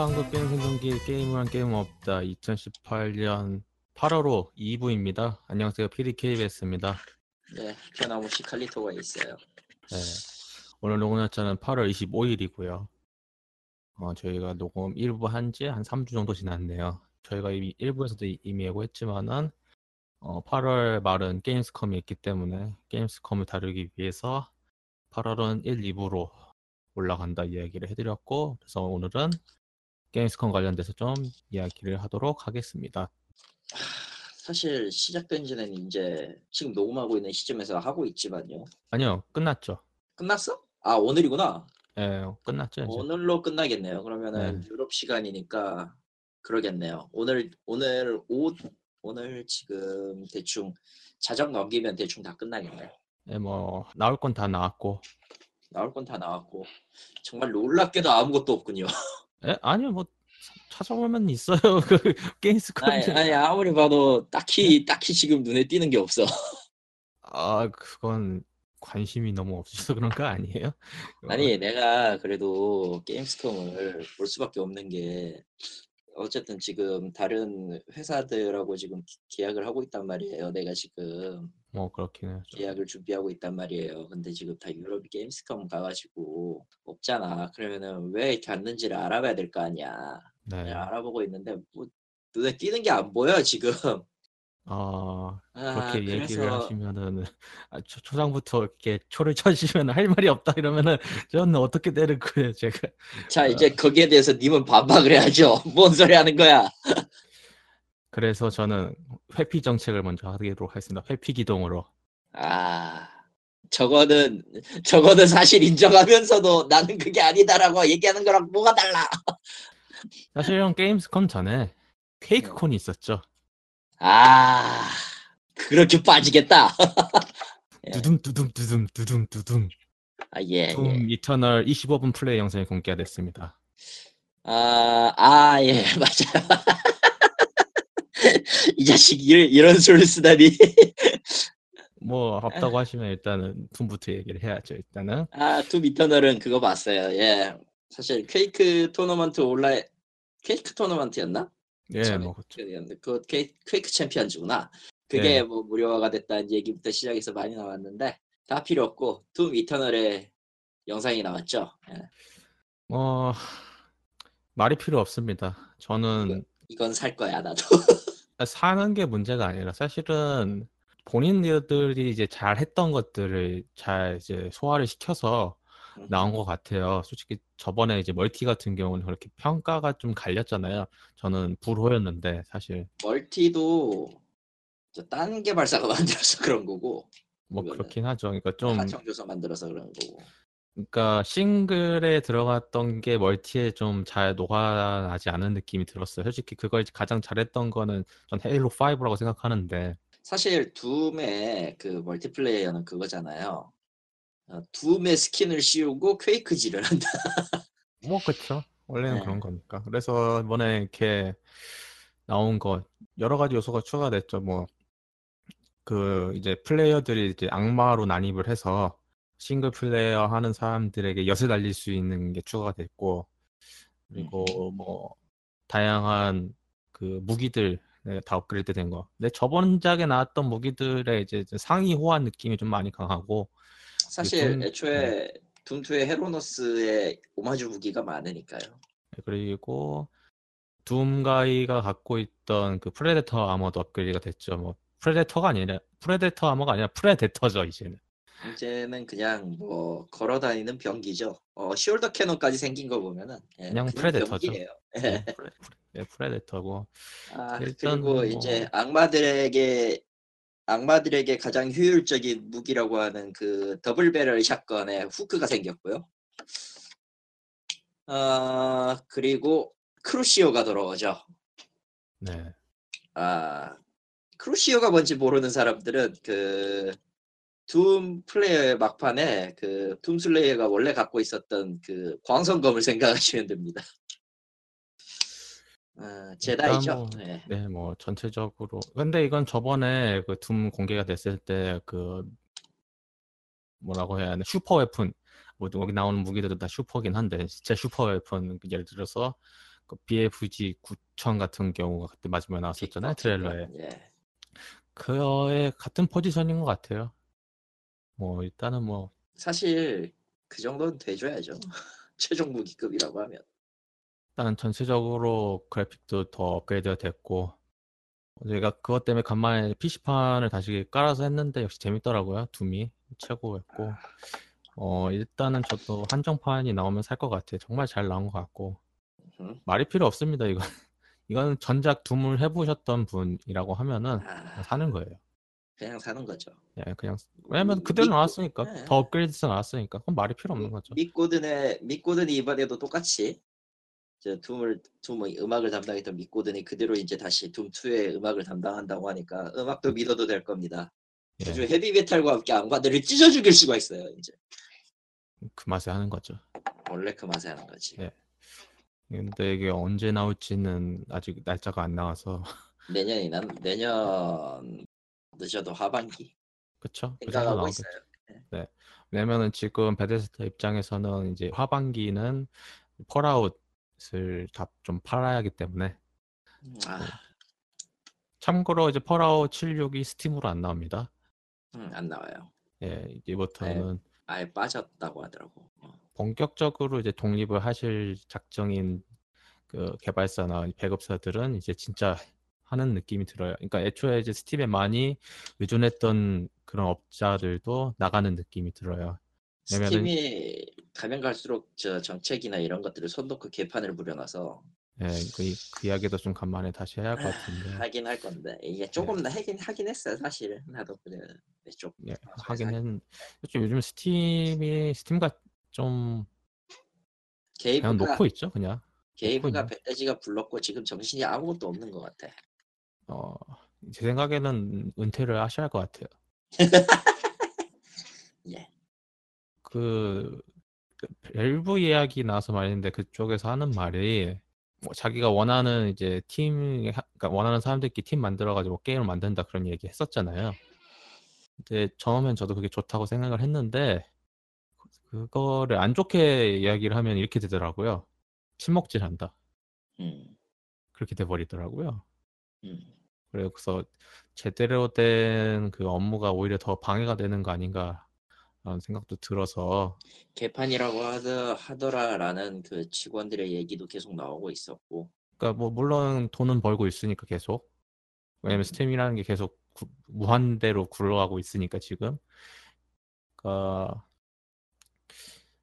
한국 게임 생존기 게임을 한 게임 없다 2018년 8월호 2부입니다. 안녕하세요. PDKBS입니다. 네, 변함 없이 칼리토가 있어요. 네. 오늘 녹음 날짜는 8월 25일이고요. 어, 저희가 녹음 1부 한지 한 3주 정도 지났네요. 저희가 이미 1부에서도 이미 예고했지만은 어, 8월 말은 게임스컴이 있기 때문에 게임스컴을 다루기 위해서 8월은 1, 2부로 올라간다 이야기를 해드렸고 그래서 오늘은 게임스컴 관련돼서 좀 이야기를 하도록 하겠습니다. 사실 시작된 지는 이제 지금 녹음하고 있는 시점에서 하고 있지만요. 아니요, 끝났죠. 끝났어? 아 오늘이구나. 예, 끝났죠. 이제. 오늘로 끝나겠네요. 그러면은 네. 유럽 시간이니까 그러겠네요. 오늘 오늘 오 오늘 지금 대충 자정 넘기면 대충 다 끝나겠네요. 예, 뭐 나올 건 다 나왔고. 나올 건 다 나왔고 정말 놀랍게도 아무것도 없군요. 예, 아니요, 뭐 찾아보면 있어요. 그 게임스컴. 아니, 아니 아무리 봐도 딱히 딱히 지금 눈에 띄는 게 없어. 아, 그건 관심이 너무 없어서 그런 거 아니에요? 아니 내가 그래도 게임스컴을 볼 수밖에 없는 게 어쨌든 지금 다른 회사들하고 지금 기- 계약을 하고 있단 말이에요. 내가 지금 뭐 그렇긴 해요. 계약을 준비하고 있단 말이에요. 근데 지금 다 유럽 게임스컴 가가지고 없잖아. 그러면은 왜 이렇게 왔는지를 알아봐야 될 거 아니야. 네. 내가 알아보고 있는데 뭐 눈에 띄는 게 안 보여 지금. 아, 아, 그렇게 얘기를 그래서 하시면은 아, 초, 초장부터 이렇게 초를 쳐주시면 할 말이 없다 이러면은 저는 어떻게 되는 거예요, 제가. 자 이제 거기에 대해서 님은 반박을 해야죠. 뭔 소리 하는 거야? 그래서 저는 회피 정책을 먼저 하도록 하겠습니다. 회피 기동으로. 아, 저거는, 저거는 사실 인정하면서도 나는 그게 아니다라고 얘기하는 거랑 뭐가 달라? 사실은 게임스컴 전에 네. 케이크콘이 있었죠. 아, 그렇게 빠지겠다. 예. 두둥 두둥 두둥 두둥 두둥. 아, 예, 예. 둠 이터널 25분 플레이 영상이 공개가 됐습니다. 아, 아, 예, 맞아요. 이 자식 이런, 이런 소리를 쓰다니. 뭐 없다고 하시면 일단은 둠부터 얘기를 해야죠. 일단은 아, 둠 이터널은 그거 봤어요. 예. 사실 퀘이크 토너먼트 온라인, 퀘이크 토너먼트였나? 예, 처음에 뭐 그렇죠. 그, 퀘이크 챔피언즈구나. 그게 네. 뭐 무료화가 됐다는 얘기부터 시작해서 많이 나왔는데 다 필요 없고 둠 이터널의 영상이 나왔죠. 예. 뭐 말이 필요 없습니다. 저는 이건 살 거야 나도. 사는 게 문제가 아니라 사실은 본인들이 이제 잘 했던 것들을 잘 이제 소화를 시켜서 나온 것 같아요. 솔직히 저번에 이제 멀티 같은 경우는 그렇게 평가가 좀 갈렸잖아요. 저는 불호였는데 사실 멀티도 저딴 개발사가 만들어서 그런 거고 뭐 이거는 그렇긴 하죠. 그러니까 좀 하청 줘서 만들어서 그런 거고. 그러니까 싱글에 들어갔던 게 멀티에 좀 잘 녹아나지 않은 느낌이 들었어요. 솔직히 그걸 가장 잘했던 거는 전 헤일로 5라고 생각하는데 사실 둠의 그 multiplayer는 그거잖아요. 어, 둠의 스킨을 씌우고 퀘이크질을 한다. 뭐 그렇죠. 원래는 네. 그런 거니까. 그래서 이번에 이렇게 나온 거 여러 가지 요소가 추가됐죠. 뭐 그 이제 플레이어들이 이제 악마로 난입을 해서 싱글 플레이어 하는 사람들에게 엿을 날릴 수 있는 게 추가가 됐고 그리고 뭐 다양한 그 무기들 네, 다 업그레이드 된 거. 근데 저번작에 나왔던 무기들의 이제 상위 호환 느낌이 좀 많이 강하고 사실 둠- 애초에 둠2의 헤로노스의 오마주 무기가 많으니까요. 네, 그리고 둠가이가 갖고 있던 그 프레데터 아머도 업그레이드가 됐죠. 뭐 프레데터가 아니라 프레데터 아머가 아니라 프레데터죠 이제는. 이제는 그냥 뭐 걸어 다니는 병기죠. 어, shoulder cannon까지 생긴 거 보면은 예, 그냥 프레데터죠. 예. 네, 프레, 네, 프레데터고 아, 그리고 뭐- 이제 악마들에게 악마들에게 가장 효율적인 무기라고 하는 그 double barrel shotgun에 후크가 생겼고요. 아 그리고 크루시오가 돌아오죠. 네. 아 크루시오가 뭔지 모르는 사람들은 그 둠 플레이어의 막판에 그 둠 슬레이어가 원래 갖고 있었던 그 광선검을 생각하시면 됩니다. 아, 제다이죠. 뭐, 네. 네, 뭐 전체적으로 근데 이건 저번에 그 둠 공개가 됐을 때 그 뭐라고 해야 하나 super weapon 뭐 여기 나오는 무기들도 다 슈퍼긴 한데 진짜 super weapon 예를 들어서 그 BFG 9000 같은 경우가 그때 마지막에 나왔었잖아요 트레일러에 예. 그거의 같은 포지션인 것 같아요. 뭐 일단은 뭐 사실 그 정도는 돼줘야죠. 최종 무기급이라고 하면. 일단 전체적으로 그래픽도 더 업그레이드가 됐고 제가 그것 때문에 간만에 PC판을 다시 깔아서 했는데 역시 재밌더라고요. 둠이 최고였고 어 일단은 저도 한정판이 나오면 살 것 같아요. 정말 잘 나온 것 같고 음. 말이 필요 없습니다. 이건 이건 전작 둠을 해보셨던 분이라고 하면은 아, 사는 거예요. 그냥 사는 거죠. 예, 그냥 왜냐면 음, 그대로 믿고- 나왔으니까 네. 더 업그레이드해서 나왔으니까 그건 말이 필요 없는 거죠. 미코든의 미코든이 이번에도 똑같이 저 둠을 둠의 음악을 담당했던 미코든이 그대로 이제 다시 둠 2의 음악을 담당한다고 하니까 음악도 믿어도 될 겁니다. 예, 아주 헤비 메탈과 함께 악마들을 찢어 죽일 수가 있어요. 이제 그 맛에 하는 거죠. 원래 그 맛에 하는 거지. 예. 근데 이게 언제 나올지는 아직 날짜가 안 나와서 내년이나 내년 늦어도 하반기 그쵸? 그 생각하고 나오겠죠. 있어요. 왜냐면은 지금 베데스다 입장에서는 이제 하반기는 펄아웃을 다 좀 팔아야 하기 때문에 음, 아, 참고로 이제 펄아웃 76이 스팀으로 안 나옵니다. 음, 안 나와요. 예, 이제부터는 아예 빠졌다고 하더라고. 어. 본격적으로 이제 독립을 하실 작정인 그 개발사나 배급사들은 이제 진짜 하는 느낌이 들어요. 그러니까 애초에 이제 스팀에 많이 의존했던 그런 업자들도 나가는 느낌이 들어요. 왜냐면은- 스팀이 가면 갈수록 저 정책이나 이런 것들을 손 놓고 개판을 부려놔서 예, 그, 이- 그 이야기도 좀 간만에 다시 해야 할 것 같은데. 하긴 할 건데 이게 조금 더 하긴 하긴 했어요 사실 나도 그래 좀 예, 잘 하긴 사- 했는데 요즘 요즘 스팀이 스팀과 좀 그냥 게이브가 놓고 있죠, 그냥. 게이브가 있네. 배때지가 불렀고 지금 정신이 아무것도 없는 것 같아. 어, 제 생각에는 은퇴를 하셔야 할 것 같아요. 예. 그, 그 밸브 이야기 나와서 말인데 그쪽에서 하는 말이 뭐 자기가 원하는 이제 팀, 그러니까 원하는 사람들끼리 팀 만들어 가지고 게임을 만든다 그런 얘기 했었잖아요. 근데 처음엔 저도 그게 좋다고 생각을 했는데 그거를 안 좋게 이야기를 하면 이렇게 되더라고요. 침묵질한다. 음, 그렇게 돼 버리더라고요. 음. 그래서 제대로 된 그 업무가 오히려 더 방해가 되는 거 아닌가 라는 생각도 들어서 개판이라고 하더, 하더라라는 그 직원들의 얘기도 계속 나오고 있었고. 그러니까 뭐 물론 돈은 벌고 있으니까 계속. 왜냐면 스팀이라는 게 계속 구- 무한대로 굴러가고 있으니까 지금. 그러니까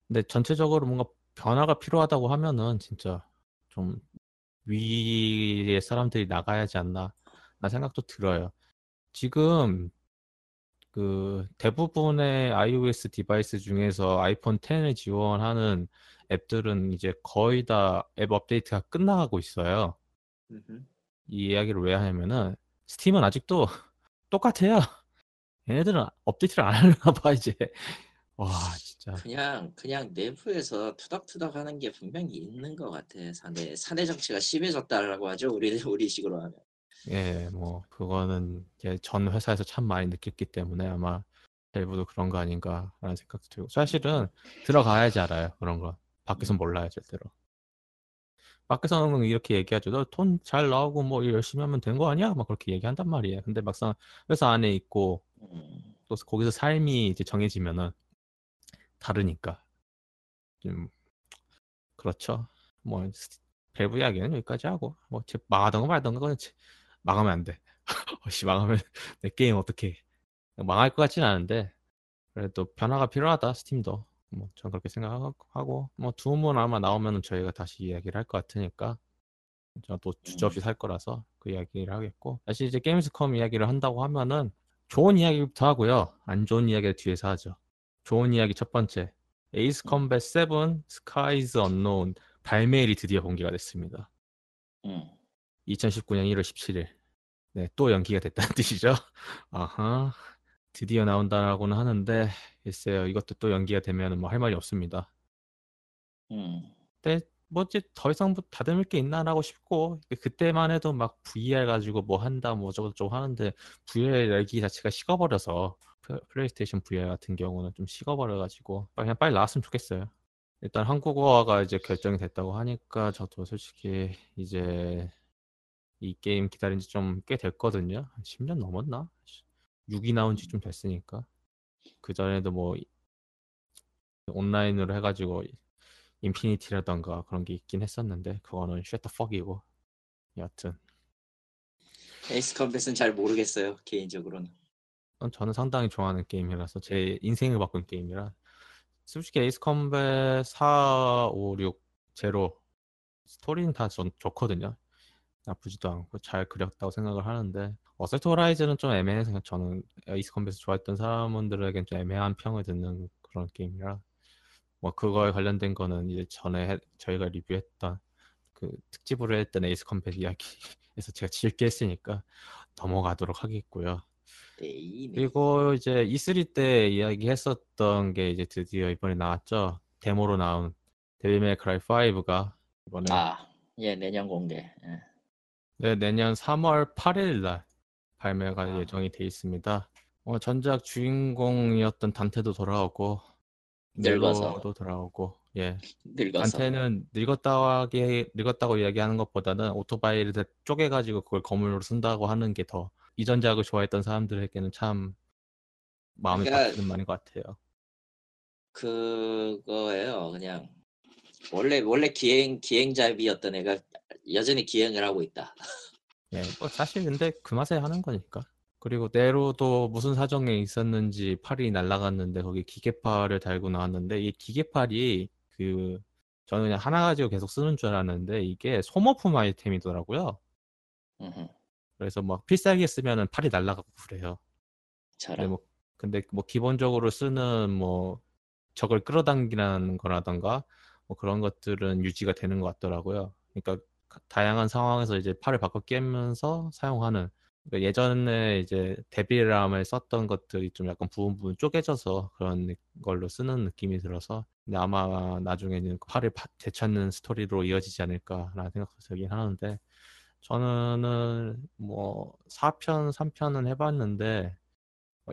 근데 전체적으로 뭔가 변화가 필요하다고 하면은 진짜 좀 위의 사람들이 나가야지 않나 생각도 들어요. 지금 그 대부분의 iOS device 중에서 아이폰 10을 지원하는 앱들은 이제 거의 다 앱 업데이트가 끝나가고 있어요. 음흠. 이 이야기를 왜 하냐면은 스팀은 아직도 똑같아요. 얘네들은 업데이트를 안 하려나 봐 이제. 와 진짜. 그냥 그냥 내부에서 투닥투닥 하는 게 분명히 있는 것 같아. 사내 사내 정치가 심해졌다라고 하죠. 우리 우리식으로 하면. 예, 뭐 그거는 이제 전 회사에서 참 많이 느꼈기 때문에 아마 밸브도 그런 거 아닌가라는 생각도 들고 사실은 들어가야지 알아요 그런 거. 밖에서 는 몰라요 절대로. 밖에서는 이렇게 얘기하죠 너돈잘 나오고 뭐 열심히 하면 된 거 아니야? 막 그렇게 얘기한단 말이에요. 근데 막상 회사 안에 있고 음, 또 거기서 삶이 이제 정해지면은 다르니까. 좀 그렇죠. 뭐 스- 밸브 이야기는 여기까지 하고 뭐 제- 망하던가 말던가 그건 제- 망하면 안돼. 어씨 망하면 내 게임 어떻게 망할 것 같진 않은데. 그래도 변화가 필요하다 스팀도. 뭐 전 그렇게 생각하고 뭐 둠은 아마 나오면은 저희가 다시 이야기를 할 것 같으니까. 저도 주저없이 살 거라서 그 이야기를 하겠고. 다시 이제 게임스컴 이야기를 한다고 하면은 좋은 이야기부터 하고요. 안 좋은 이야기를 뒤에서 하죠. 좋은 이야기 첫 번째. Ace Combat 7 Skies Unknown 발매일이 드디어 공개가 됐습니다. 음. 2019년 1월 17일. 네, 또 연기가 됐다는 뜻이죠. 아하. 드디어 나온다라고는 하는데, 글쎄요, 이것도 또 연기가 되면 뭐 할 말이 없습니다. 음. 근데 뭐 이제 더 이상 뭐 다듬을 게 있나라고 싶고 그때만 해도 막 VR 가지고 뭐 한다 뭐 저거 저거 하는데 VR 열기 자체가 식어버려서 플- PlayStation VR 같은 경우는 좀 식어버려가지고 그냥 빨리 나왔으면 좋겠어요. 일단 한국어가 이제 결정이 됐다고 하니까 저도 솔직히 이제 이 게임 기다린 지 좀 꽤 됐거든요. 한 10년 넘었나? 6이 나온 지 좀 됐으니까. 그 전에도 뭐 온라인으로 해가지고 Infinity라던가 그런 게 있긴 했었는데 그거는 쉐터 퍽이고 여하튼 Ace Combat은 잘 모르겠어요 개인적으로는. 그건 저는 상당히 좋아하는 게임이라서 제 인생을 바꾼 게임이라 솔직히 Ace Combat 4, 5, 6, 제로 스토리는 다 좋, 좋거든요. 나쁘지도 않고 잘 그렸다고 생각을 하는데 Assault Horizon은 좀 애매해서 저는 Ace Combat을 좋아했던 사람들에겐 좀 애매한 평을 듣는 그런 게임이라 뭐 그거에 관련된 거는 이제 전에 해- 저희가 리뷰했던 그 특집으로 했던 에이스 컴뱃 이야기에서 제가 질게 했으니까 넘어가도록 하겠고요. 에이, 네. 그리고 이제 E3 때 이야기했었던 게 이제 드디어 이번에 나왔죠. 데모로 나온 데빌 메이크라이 5가 이번에 아, 예 내년 공개. 예. 네, 내년 3월 8일 날 발매가 아. 예정이 돼 있습니다. 어, 전작 주인공이었던 단테도 돌아오고 늙어서. 넬로도 돌아오고 예. 늙어서. 단테는 늙었다고 늙었다고 이야기하는 것보다는 오토바이를 다 쪼개 가지고 그걸 거물로 쓴다고 하는 게 더 이전작을 좋아했던 사람들에게는 참 마음이 그러니까- 박히는 말인 것 같아요. 그거예요. 그냥 원래 원래 기행 기행잡이였던 애가 여전히 기행을 하고 있다. 예, 뭐 사실 근데 그 맛에 하는 거니까. 그리고 네로도 무슨 사정에 있었는지 팔이 날아갔는데 거기 기계팔을 달고 나왔는데 이 기계팔이 그 저는 그냥 하나 가지고 계속 쓰는 줄 알았는데 이게 소모품 아이템이더라고요. 음흠. 그래서 막 필살기 쓰면은 팔이 날아가고 그래요. 근데 저런. 뭐 근데 뭐 기본적으로 쓰는 뭐 적을 끌어당기는 거라던가 뭐 그런 것들은 유지가 되는 것 같더라고요. 그러니까 가- 다양한 상황에서 이제 팔을 바꿔 끼면서 사용하는 그러니까 예전에 이제 데빌람을 썼던 것들이 좀 약간 부분 부분 쪼개져서 그런 느- 걸로 쓰는 느낌이 들어서 근데 아마 나중에는 팔을 파- 되찾는 스토리로 이어지지 않을까라는 생각도 들긴 하는데 저는 뭐 4편, 3편은 해봤는데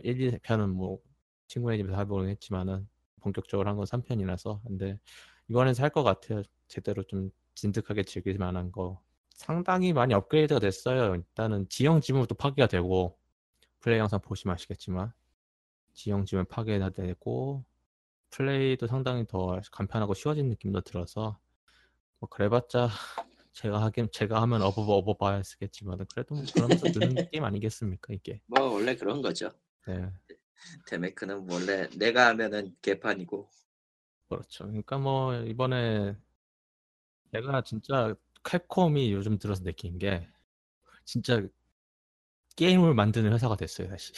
1, 2편은 뭐 친구네 집에서 해보긴 했지만은 본격적으로 한 건 3편이라서 근데 이번엔 살 것 같아요. 제대로 좀 진득하게 즐길 만한 거. 상당히 많이 업그레이드가 됐어요. 일단은 지형 지물도 파괴가 되고 플레이 영상 보시면 아시겠지만 지형 지물 파괴가 되고 플레이도 상당히 더 간편하고 쉬워진 느낌도 들어서 뭐 그래봤자 제가 하긴 제가 하면 어버버 어버봐야 쓰겠지만 그래도 뭐 그러면서 느는 게임 아니겠습니까 이게? 뭐 원래 그런 거죠. 네. 데메크는 원래 내가 하면은 개판이고. 그렇죠. 그러니까 뭐 이번에 내가 진짜 캡콤이 요즘 들어서 느낀 게 진짜 게임을 만드는 회사가 됐어요 다시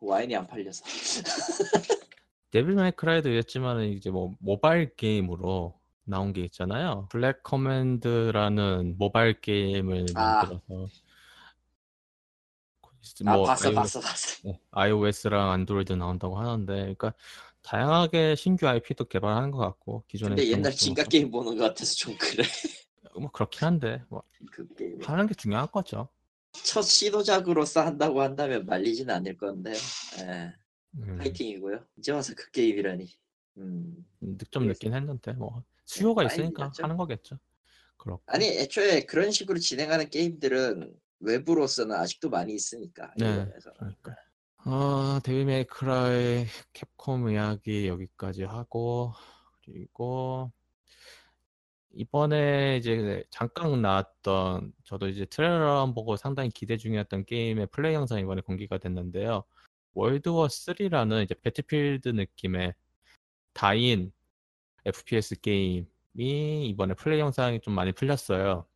와인이 안 팔려서. Devil May Cry도 이랬지만 이제 뭐 모바일 게임으로 나온 게 있잖아요. Black Command라는 모바일 게임을 아. 만들어서 아뭐 봤어 아이오- 봤어 봤어. 네, iOS랑 안드로이드 나온다고 하는데, 그러니까 다양하게 신규 IP도 개발하는 것 같고 기존에 근데 옛날 진각 그렇고. 게임 보는 것 같아서 좀 그래. 뭐 그렇긴 한데 뭐 그 게임. 하는 게 중요한 거죠. 첫 시도작으로서 한다고 한다면 말리진 않을 건데. 예. 음, 파이팅이고요. 이제 와서 그 게임이라니. 음. 좀 늦긴 했는데 뭐 수요가 많이 있으니까 늦었죠. 하는 거겠죠. 그렇고 아니 애초에 그런 식으로 진행하는 게임들은 외부로서는 아직도 많이 있으니까. 네. 그러니까 어 Devil May Cry 캡콤 이야기 여기까지 하고 그리고 이번에 이제 잠깐 나왔던 저도 이제 트레일러 보고 상당히 기대 중이었던 게임의 플레이 영상이 이번에 공개가 됐는데요. World War 3라는 이제 Battlefield 느낌의 다인 FPS 게임이 이번에 플레이 영상이 좀 많이 풀렸어요.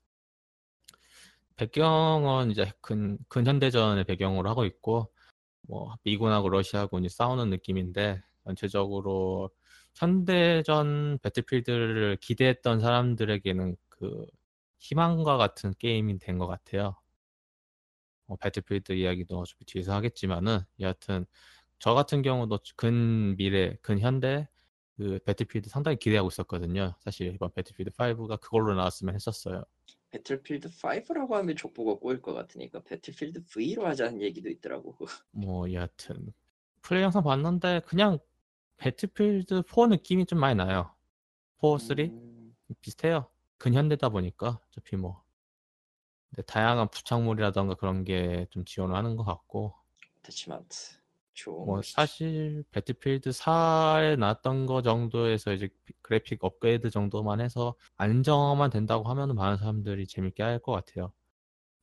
배경은 이제 근, 근현대전의 배경으로 하고 있고, 뭐, 미군하고 러시아군이 싸우는 느낌인데, 전체적으로 현대전 Battlefield를 기대했던 사람들에게는 그 희망과 같은 게임이 된 것 같아요. 어, Battlefield 이야기도 어차피 뒤에서 하겠지만은, 여하튼, 저 같은 경우도 근 미래, 근 현대 그 Battlefield 상당히 기대하고 있었거든요. 사실 이번 Battlefield 5가 그걸로 나왔으면 했었어요. Battlefield 5라고 하면 족보가 꼬일 것 같으니까 Battlefield V로 하자는 얘기도 있더라고. 뭐 여하튼 플레이 영상 봤는데 그냥 Battlefield 4 느낌이 좀 많이 나요. 4, 3 음, 비슷해요. 근현대다 보니까 어차피 뭐 다양한 부착물이라던가 그런 게 좀 지원을 하는 것 같고 attachment. 뭐. 사실 Battlefield 4에 나왔던 거 정도에서 이제 그래픽 업그레이드 정도만 해서 안정화만 된다고 하면 많은 사람들이 재밌게 할 것 같아요.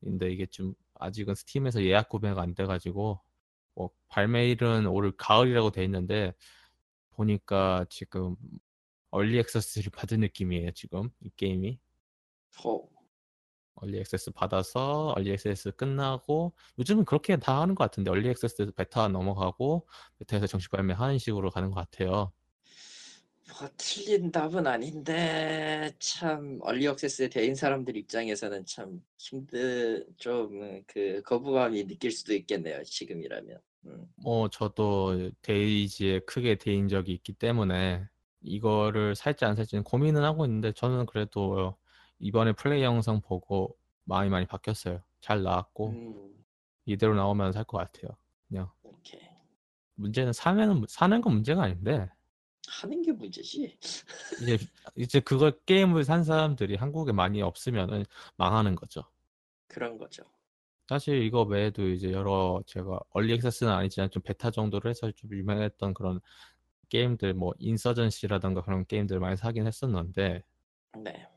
근데 이게 좀 아직은 Steam에서 예약 구매가 안 돼가지고 뭐 발매일은 올 가을이라고 돼 있는데 보니까 지금 early access를 받은 느낌이에요 지금 이 게임이 허. early access 받아서 early access 끝나고 요즘은 그렇게 다 하는 것 같은데 early access 베타 넘어가고 베타에서 정식 발매하는 식으로 가는 것 같아요. 뭐 틀린 답은 아닌데 참 early access에 대인 사람들 입장에서는 참 힘든 좀그 거부감이 느낄 수도 있겠네요 지금이라면 음. 뭐 저도 데이지에 크게 데인 적이 있기 때문에 이거를 살지 안 살지는 고민은 하고 있는데 저는 그래도 이번에 플레이 영상 보고 마음이 많이 바뀌었어요. 잘 나왔고 음, 이대로 나오면 살 것 같아요. 그냥. 오케이. 문제는 사면 사는 건 문제가 아닌데. 하는 게 문제지. 이제 이제 그걸 게임을 산 사람들이 한국에 많이 없으면은 망하는 거죠. 그런 거죠. 사실 이거 외에도 이제 여러 제가 얼리 액세스는 아니지만 좀 베타 정도로 해서 좀 유명했던 그런 게임들 뭐 인서전시라던가 그런 게임들 많이 사긴 했었는데 네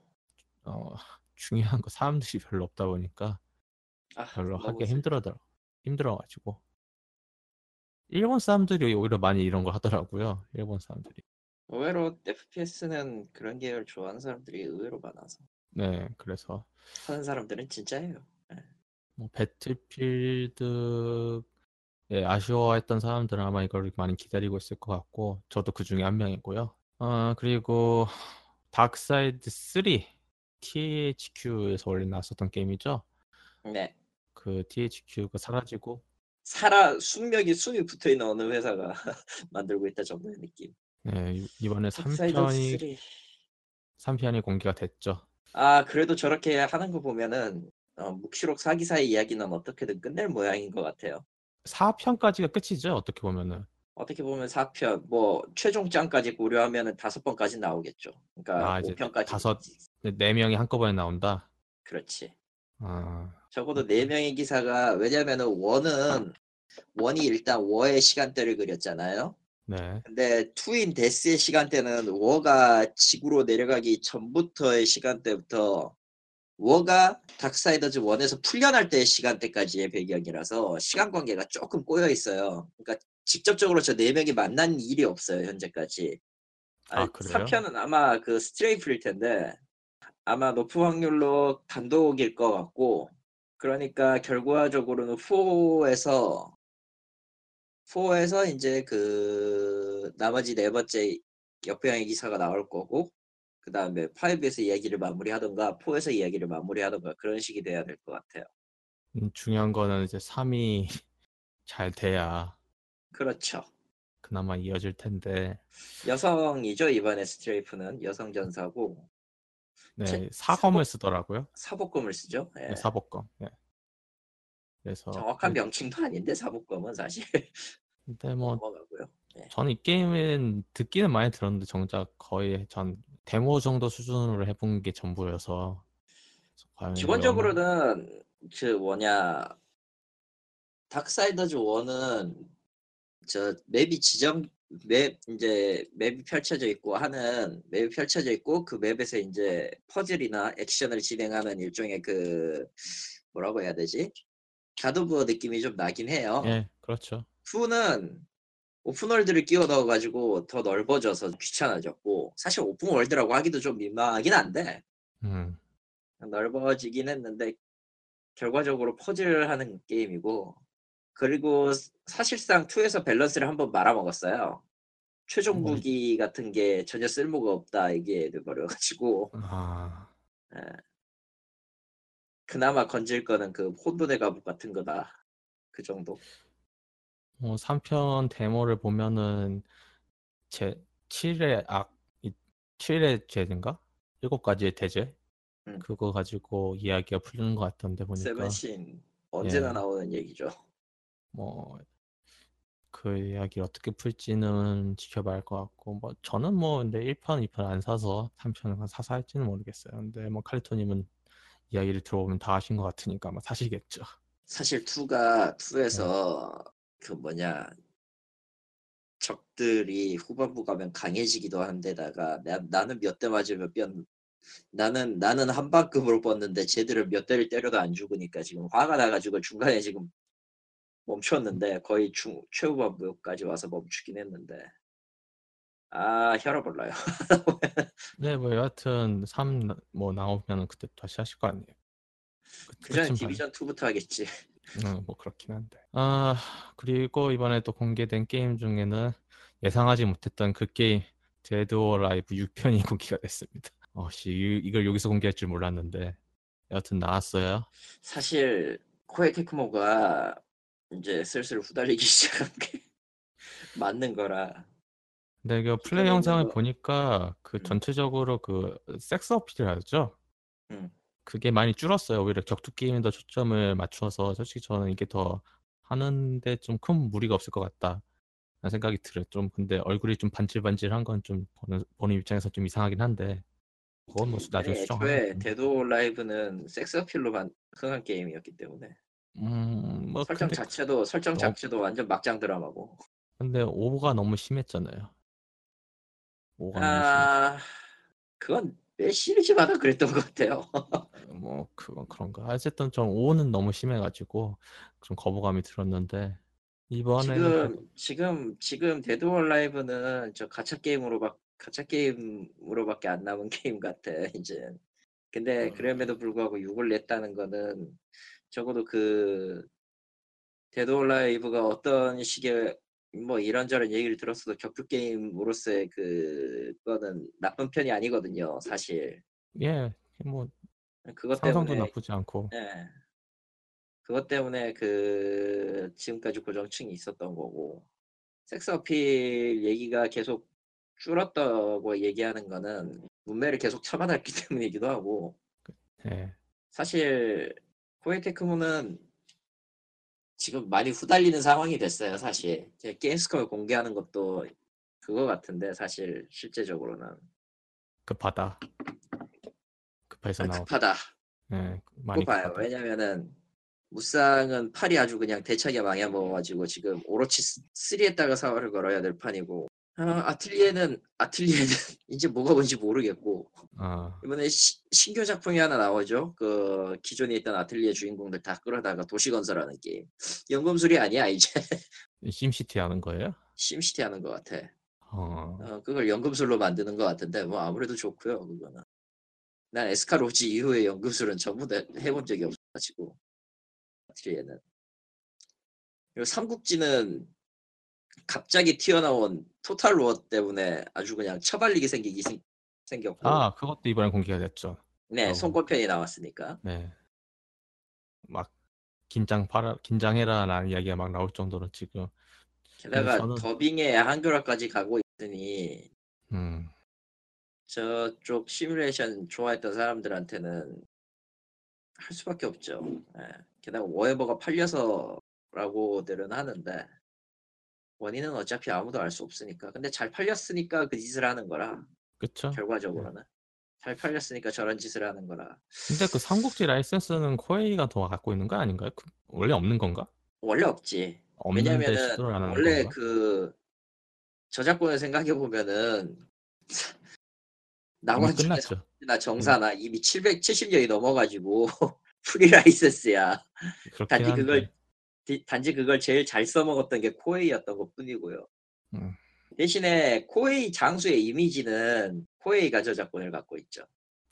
어 중요한 거 사람들이 별로 없다 보니까 아, 별로 너무 하기 슬- 힘들어더 힘들어가지고 일본 사람들이 오히려 많이 이런 걸 하더라고요. 일본 사람들이. 의외로 FPS는 그런 계열 좋아하는 사람들이 의외로 많아서 네, 그래서 하는 사람들은 진짜예요 뭐 Battlefield에 아쉬워했던 사람들은 아마 이걸 많이 기다리고 있을 것 같고 저도 그 중에 한 명이고요. 어 그리고 Darksiders 3 THQ에서 원래 나왔었던 게임이죠. 네 그 THQ가 사라지고 살아 숙명이 숨이 붙어 있는 어느 회사가 만들고 있다 정도의 느낌 네, 이- 이번에 닥사이더 3편이 3. 3편이 공개가 됐죠. 아 그래도 저렇게 하는 거 보면은 어, 묵시록 사기사의 이야기는 어떻게든 끝낼 모양인 것 같아요 4편까지가 끝이죠. 어떻게 보면은. 어떻게 보면 4편 뭐 최종장까지 고려하면은 다섯 번까지 나오겠죠 그러니까 아, 이제 5편까지 다섯- 네 명이 한꺼번에 나온다. 그렇지 아, 적어도 네 명의 기사가 왜냐면은 원은 one이 일단 War의 시간대를 그렸잖아요 네. 근데 two인 Death의 시간대는 War가 지구로 내려가기 전부터의 시간대부터 War가 Darksiders 1에서 풀려날 때의 시간대까지의 배경이라서 시간 관계가 조금 꼬여 있어요. 그러니까 직접적으로 저 네 명이 만난 일이 없어요 현재까지. 아, 그래요? 4편은 아마 그 Strife일 텐데 아마 높은 확률로 단독일 것 같고 그러니까 결과적으로는 4에서 4에서 이제 그 나머지 네 번째 역병의 기사가 나올 거고 그 다음에 5에서 이야기를 마무리하던가 4에서 이야기를 마무리하던가 그런 식이 돼야 될 것 같아요. 음, 중요한 거는 이제 3이 잘 돼야 그렇죠. 그나마 이어질 텐데. 여성이죠 이번에 스트레이프는 여성 전사고 네, 제- 사검을 사법- 쓰더라고요. 사복검을 쓰죠. 예. 네, 사법검. 네. 그래서 정확한 그- 명칭도 아닌데 사복검은 사실 근데 뭐 넘어가고요. 저는 이 게임은 듣기는 많이 들었는데 정작 거의 전 데모 정도 수준으로 해본 게 전부여서 기본적으로는 그 뭐냐 닥사이더즈 1은 저 맵이 지정 맵 이제 맵이 펼쳐져 있고 하는 맵이 펼쳐져 있고 그 맵에서 이제 퍼즐이나 액션을 진행하는 일종의 그 뭐라고 해야 되지 God of War 느낌이 좀 나긴 해요. 예, 그렇죠. 2는 open world를 끼워 넣어가지고 더 넓어져서 귀찮아졌고 사실 open world라고 하기도 좀 민망하긴 한데 음, 넓어지긴 했는데 결과적으로 퍼즐을 하는 게임이고 그리고 사실상 2에서 밸런스를 한번 말아먹었어요. 최종 뭐- 무기 같은 게 전혀 쓸모가 없다 이게 돼버려가지고 아, 그나마 건질 거는 그 혼돈의 가북 같은 거다 그 정도. 뭐 3편 데모를 보면은 제 7의 악, 7의 죄인가? 일곱 가지의 대죄? 음. 그거 가지고 이야기가 풀리는 것 같던데 보니까 세븐신 언제나 예. 나오는 얘기죠. 뭐 그 이야기 어떻게 풀지는 지켜봐야 할 것 같고 뭐 저는 뭐 근데 1편, 2편 안 사서 3편을 사서 할지는 모르겠어요. 근데 뭐 칼리토님은 이야기를 들어보면 다 아신 것 같으니까 아마 사시겠죠. 사실 2가 2에서 그 뭐냐 적들이 후반부 가면 강해지기도 한데다가 나, 나는 몇 대 맞으면 뼈 나는 나는 한방급으로 뻗는데 쟤들은 몇 대를 때려도 안 죽으니까 지금 화가 나가지고 중간에 지금 멈췄는데 거의 중 최후반부까지 와서 멈추긴 했는데 아 혈압 올라요. 네, 뭐 여하튼 3 뭐 나오면 그때 다시 하실 거 아니에요. 그- 그 그쯤 Division 2부터 하겠지. 어, 뭐 그렇긴 한데. 아, 그리고 이번에 또 공개된 게임 중에는 예상하지 못했던 그 게임 Dead or Alive 6편이 공개가 됐습니다. 어, 씨, 이- 이걸 여기서 공개할 줄 몰랐는데. 여하튼 나왔어요. 사실 Koei Tecmo가 이제 슬슬 후달리기 시작한 게 맞는 거라 근데 그 플레이 영상을 거- 보니까 그 음. 전체적으로 그 섹스 어필을 하죠. 음. 그게 많이 줄었어요. 오히려 격투 게임에 더 초점을 맞춰서 솔직히 저는 이게 더 하는데 좀 큰 무리가 없을 것 같다. 라는 생각이 들어요. 좀 근데 얼굴이 좀 반질반질한 건 좀 보는, 보는 입장에서 좀 이상하긴 한데 그건 뭐 나중에 수정하면 애초에 데도 라이브는 섹스 어필로 만 흥한 게임이었기 때문에 음 뭐 설정 근데 자체도 설정 어. 자체도 완전 막장 드라마고 근데 오버가 너무 심했잖아요. 오버가 너무 아 그건 매 시리즈마다 그랬던 것 같아요. 뭐 그건 그런가. 어쨌든 좀 5는 너무 심해가지고 좀 거부감이 들었는데 그래도- 지금 지금 지금 Dead or Alive는 저 가챠 게임으로 막 가챠 게임으로밖에 안 남은 게임 같아 이제 근데 어. 그럼에도 불구하고 6을 냈다는 거는 적어도 그 Dead or Alive가 어떤 식의 뭐 이런저런 얘기를 들었어도 격투 게임으로서의 그거는 나쁜 편이 아니거든요 사실 예, 뭐 그것 때문에 나쁘지 않고 예. 그것 때문에 그 지금까지 고정층이 있었던 거고 섹스 어필 얘기가 계속 줄었다고 얘기하는 거는 문매를 계속 처받았기 때문이기도 하고 예. 사실 코에테크모는 지금 많이 후달리는 상황이 됐어요 사실 게임스컴을 공개하는 것도 그거 같은데 사실 실제적으로는 급하다. 급해서 아, 나오. 급하다 예, 많이 급하다. 왜냐면은 무쌍은 팔이 아주 그냥 대차게 망해먹어가지고 지금 오로치 3에다가 사활을 걸어야 될 판이고 아, 아틀리에는 아틀리에는 이제 뭐가 뭔지 모르겠고. 아, 이번에 시- 신규 작품이 하나 나오죠. 그 기존에 있던 아틀리에 주인공들 다 끌어다가 도시 건설하는 게임. 연금술이 아니야 이제? SimCity 하는 거예요? SimCity 하는 것 같아. 어, 어, 그걸 연금술로 만드는 것 같은데 뭐 아무래도 좋고요 그거는. 난 Escha Logy 이후에 연금술은 전부 다 해본 적이 없어가지고 아트리에는. 그리고 삼국지는 갑자기 튀어나온 토탈 로어 때문에 아주 그냥 처발리게 생기기 생, 생겼고 아, 그것도 이번에 공개가 됐죠. 네 어. 송골편이 나왔으니까 네. 막 긴장 팔아 긴장해라라는 이야기가 막 나올 정도로 지금 게다가 저는- 더빙에 한글화까지 가고 있으니 음, 저쪽 시뮬레이션 좋아했던 사람들한테는 할 수밖에 없죠. 예. 게다가 워해버가 팔려서라고들은 하는데 원인은 어차피 아무도 알 수 없으니까. 근데 잘 팔렸으니까 그 짓을 하는 거라 그쵸? 결과적으로는 잘 팔렸으니까 저런 짓을 하는 거라. 근데 그 삼국지 라이센스는 Koei가 더 갖고 있는 거 아닌가요? 그- 원래 없는 건가? 원래 없지. 왜냐면은 원래 건가? 그 저작권을 생각해 보면은 나만 끝났죠. 나 정사나 이미 770년이 넘어가지고 프리 라이센스야. 한데. 그걸 디- 단지 그걸 제일 잘 써먹었던 게 코웨이였던 것 뿐이고요. 음. 대신에 코웨이 장수의 이미지는 코웨이가 저작권을 갖고 있죠.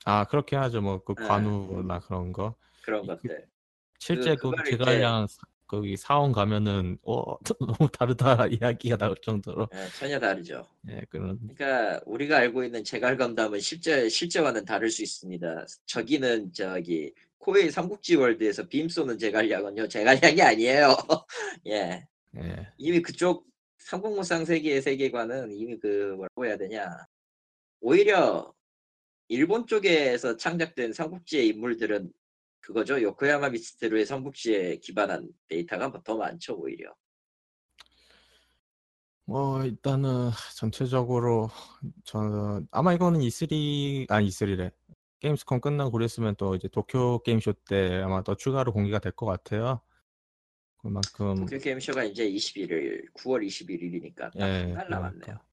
아, 그렇게 하죠. 뭐그 네. 관우나 그런 거. 그런 이- 것들. 실제 그 그거를 제갈량 사- 거기 사원 가면은 어 너무 다르다 이야기가 나올 정도로 예, 전혀 다르죠. 예 그런 그러니까 우리가 알고 있는 제갈 건담은 실제 실제와는 다를 수 있습니다. 저기는 저기 코웨이 삼국지 월드에서 빔 쏘는 제갈량은요 제갈량이 아니에요. 예, 예. 이미 그쪽 삼국무쌍 세계의 세계관은 이미 그 뭐라고 해야 되냐. 오히려 일본 쪽에서 창작된 삼국지의 인물들은 그거죠. 요코야마 미스테루의 삼국지에 기반한 데이터가 더 많죠 오히려. 뭐 일단은 전체적으로 저는 아마 이거는 E3 아니 E3래 게임스콘 끝나고 그랬으면 또 이제 도쿄 게임쇼 때 아마 더 추가로 공개가 될 것 같아요. 그만큼 도쿄 게임쇼가 이제 21일 9월 21일이니까 딱 예, 한달 남았네요 그러니까.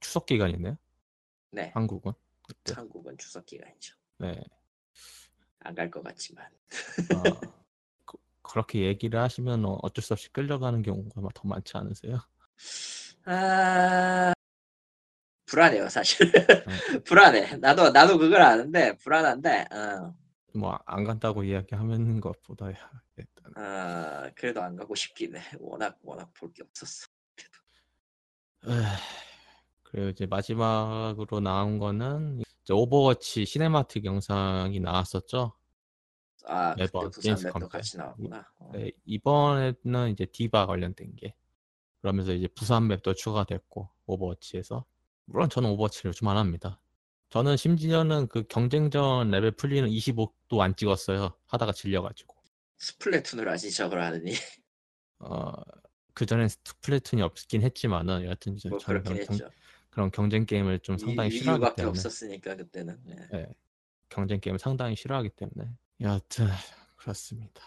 추석 기간이네요. 네 한국은 그때. 한국은 추석 기간이죠 네. 안 갈 것 같지만 어, 그, 그렇게 얘기를 하시면 어- 어쩔 수 없이 끌려가는 경우가 아마 더 많지 않으세요? 아 불안해요 사실 네. 불안해 나도 나도 그걸 아는데 불안한데 어, 뭐 안 간다고 이야기하는 것보다야 일단 어, 그래도 안 가고 싶긴 해 워낙 워낙 볼 게 없었어 에휴, 그리고 이제 마지막으로 나온 거는 이제 Overwatch cinematic 영상이 나왔었죠. 아 그때 매번 부산 Gamescom 맵도 때. 같이 나왔구나 어. 네, 이번에는 이제 D.Va 관련된 게 그러면서 이제 부산 맵도 추가됐고 오버워치에서 물론 저는 Overwatch를 좀안 합니다. 저는 심지어는 그 경쟁전 레벨 풀리는 25도 안 찍었어요. 하다가 질려가지고. Splatoon을 아직 저걸 하느니 어, 그전엔 Splatoon이 없긴 했지만은 여하튼 뭐 저는 그런, 경, 그런 경쟁 게임을 좀 상당히 이- 싫어하기 이유밖에 때문에 없었으니까 그때는 네. 예, 경쟁 게임을 상당히 싫어하기 때문에 여하튼 그렇습니다.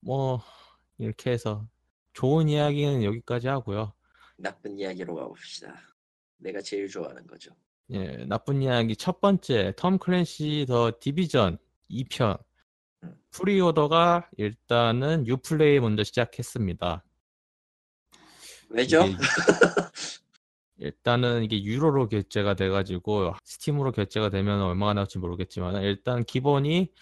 뭐 이렇게 해서 좋은 이야기는 여기까지 하고요. 나쁜 이야기로 가봅시다 내가 제일 좋아하는 거죠 예, 나쁜 이야기 첫 번째 Tom Clancy The Division 2편 음. preorder가 일단은 Uplay 먼저 시작했습니다. 왜죠? 이게 일단은 이게 유로로 결제가 돼가지고 Steam으로 결제가 되면 얼마가 나올지 모르겠지만 일단 기본이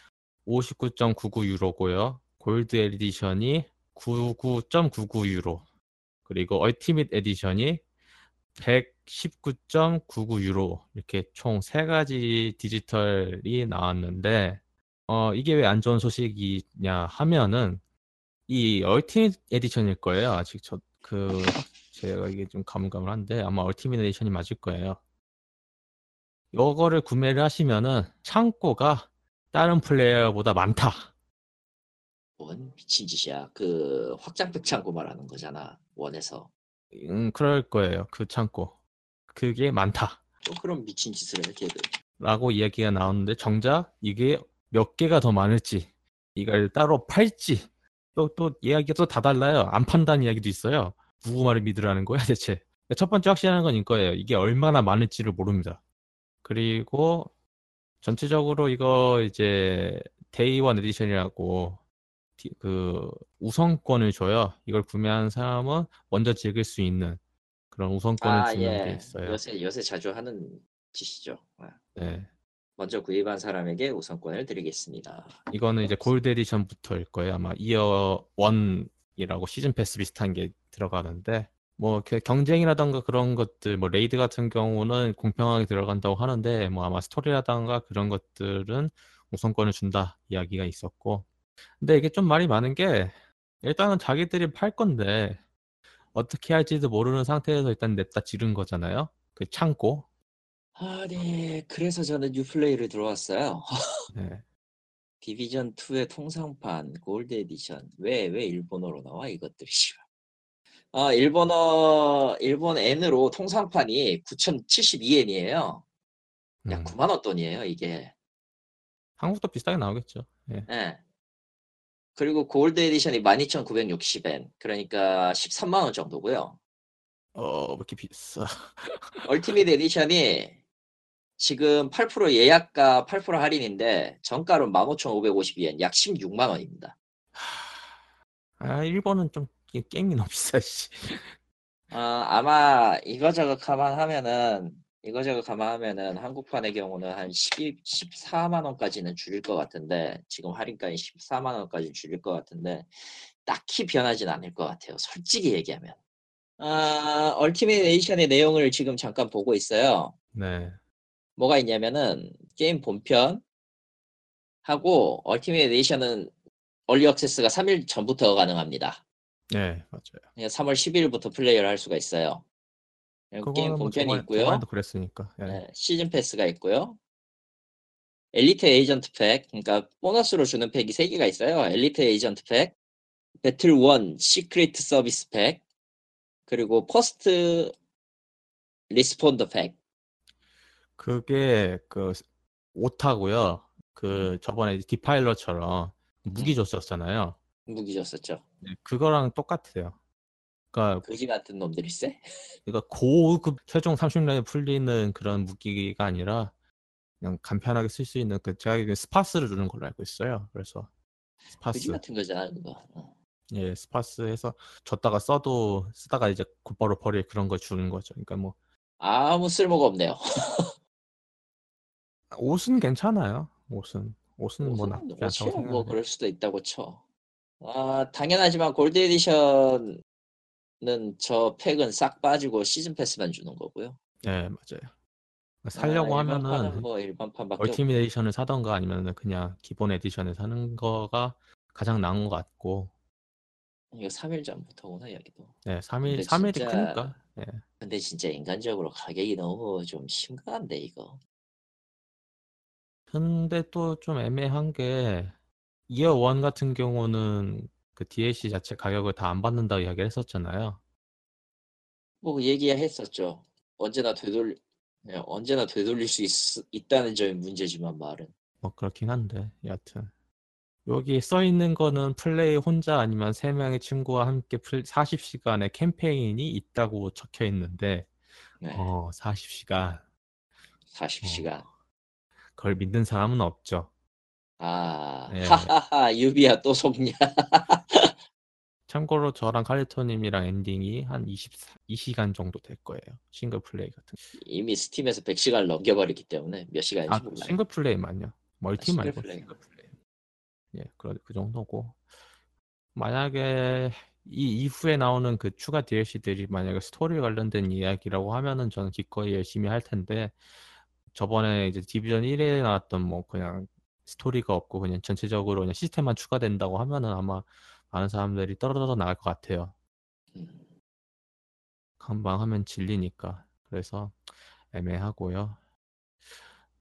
59.99 유로고요. Gold Edition이 99.99 유로. 그리고 Ultimate Edition이 119.99 유로. 이렇게 총 세 가지 디지털이 나왔는데 어 이게 왜 안 좋은 소식이냐 하면은 이 Ultimate Edition일 거예요. 아직 저 그 제가 이게 좀 가물가물한데 아마 Ultimate Edition이 맞을 거예요. 이거를 구매를 하시면은 창고가 다른 플레이어보다 많다. 뭔 미친 짓이야 그 확장팩 창고 말하는 거잖아 one에서 음, 그럴 거예요. 그 창고. 그게 많다. 또 그런 미친 짓을 해 걔들 라고 이야기가 나오는데 정작 이게 몇 개가 더 많을지 이걸 따로 팔지 또 또 이야기가 또 다 달라요. 안 판다는 이야기도 있어요. 누구 말을 믿으라는 거야 대체. 첫 번째 확실한 건 이거예요. 이게 얼마나 많을지를 모릅니다. 그리고 전체적으로 이거 이제 Day One Edition이라고 디- 그 우선권을 줘요. 이걸 구매한 사람은 먼저 즐길 수 있는 그런 우선권을 아, 주는 게 예. 있어요. 요새 요새 자주 하는 짓이죠. 아, 네. 먼저 구입한 사람에게 우선권을 드리겠습니다. 이거는 이제 Gold Edition부터일 거예요. 아마 Year 1이라고 season pass 비슷한 게 들어가는데 뭐 경쟁이라던가 그런 것들 뭐 raid 같은 경우는 공평하게 들어간다고 하는데 뭐 아마 스토리라던가 그런 것들은 우선권을 준다 이야기가 있었고 근데 이게 좀 말이 많은 게 일단은 자기들이 팔 건데 어떻게 할지도 모르는 상태에서 일단 냈다 지른 거잖아요. 그 창고. 아, 네. 그래서 저는 Uplay를 들어왔어요. 네. Division 2의 통상판 Gold Edition. 왜 왜 일본어로 나와 이것들이? 아, 일본어 일본 엔으로 통상판이 9,072엔이에요. 약 음. 9만 원 돈이에요, 이게. 한국도 비슷하게 나오겠죠. 예. 예. 그리고 Gold Edition이 12,960엔. 그러니까 13만 원 정도고요. 어, 왜 이렇게 비싸? Ultimate Edition이 지금 8% 예약가 8% 할인인데 정가로 15,552엔, 약 16만 원입니다. 아, 일본은 좀 게- 게임이 너무 비싸, 씨. 어, 아마 이거저거 감안하면은 이거저거 감안하면은 한국판의 경우는 한 12, 14만 원까지는 줄일 것 같은데 지금 할인가인 14만 원까지 줄일 것 같은데 딱히 변하진 않을 것 같아요. 솔직히 얘기하면. 아, Ultimate Edition의 내용을 지금 잠깐 보고 있어요. 네. 뭐가 있냐면은 게임 본편 하고 Ultimate Edition은 early access가 3일 전부터 가능합니다. 네, 맞아요. 그냥 3월 10일부터 플레이를 할 수가 있어요. 그리고 게임 그거는 뭐 본편이 저번에, 있고요. 저번에도 그랬으니까. 예. 네, season pass가 있고요. Elite Agent Pack, 그러니까 보너스로 주는 pack이 3개가 있어요. Elite Agent Pack, Battleworn Secret Service Pack, 그리고 First Responder Pack. 그게 그 오타고요. 음. 그 저번에 디파일러처럼 무기 줬었잖아요. 무기 줬었죠. 네, 그거랑 똑같아요. 그러니까 거지 같은 놈들일세? 그러니까 고급 최종 30렙에 풀리는 그런 무기가 아니라 그냥 간편하게 쓸 수 있는 그 제가 SPAS를 주는 걸로 알고 있어요. 그래서 거지 SPAS 같은 거잖아, 그거. 어. 예 SPAS 해서 줬다가 써도 쓰다가 이제 곧바로 버릴 그런 걸 주는 거죠. 그러니까 뭐 아무 쓸모가 없네요. 옷은 괜찮아요. 옷은 옷은 뭐 옷은 나쁘지 않다고 뭐 생각해요. 그럴 수도 있다고 쳐. 아, 당연하지만 Gold Edition은 저 pack은 싹 빠지고 season pass만 주는 거고요. 네 맞아요. 살려고 아, 일반판은 하면은 뭐 일반판밖에 Ultimate Edition을 사던가 아니면 그냥 기본 edition을 사는 거가 가장 나은 것 같고 없- 이거 3일 전부터구나 여기도. 네 3일 근데 3일이 진짜- 크니까 예. 근데 진짜 인간적으로 가격이 너무 좀 심각한데 이거. 근데 또 좀 애매한 게 Year One 같은 경우는 그 DLC 자체 가격을 다 안 받는다고 이야기를 했었잖아요. 뭐 얘기했었죠. 언제나 되돌 예, 언제나 되돌릴 수 있, 다는 점이 문제지만 말은. 뭐 그렇긴 한데 여하튼 여기 써 있는 거는 플레이 혼자 아니면 세 명의 친구와 함께 40시간의 캠페인이 있다고 적혀 있는데 네, 어 40시간 40시간. 그걸 믿는 사람은 없죠. 아, 예. 하하하, 유비야 또 속냐? 참고로 저랑 칼리토님이랑 엔딩이 한 24, 2시간 정도 될 거예요. 싱글 플레이 같은 거. 이미 Steam에서 100시간을 넘겨버렸기 때문에 몇 시간인지 아, 몰라요. 싱글 플레이만요. 멀티 싱글 말고 플레이. 싱글 플레이. 예, 그, 그 정도고. 만약에 이 이후에 나오는 그 추가 DLC들이 만약에 스토리 관련된 이야기라고 하면은 저는 기꺼이 열심히 할 텐데 저번에 이제 Division 1에 나왔던 뭐 그냥 스토리가 없고 그냥 전체적으로 그냥 시스템만 추가된다고 하면은 아마 많은 사람들이 떨어져 나갈 것 같아요. 음, 금방 하면 질리니까. 그래서 애매하고요.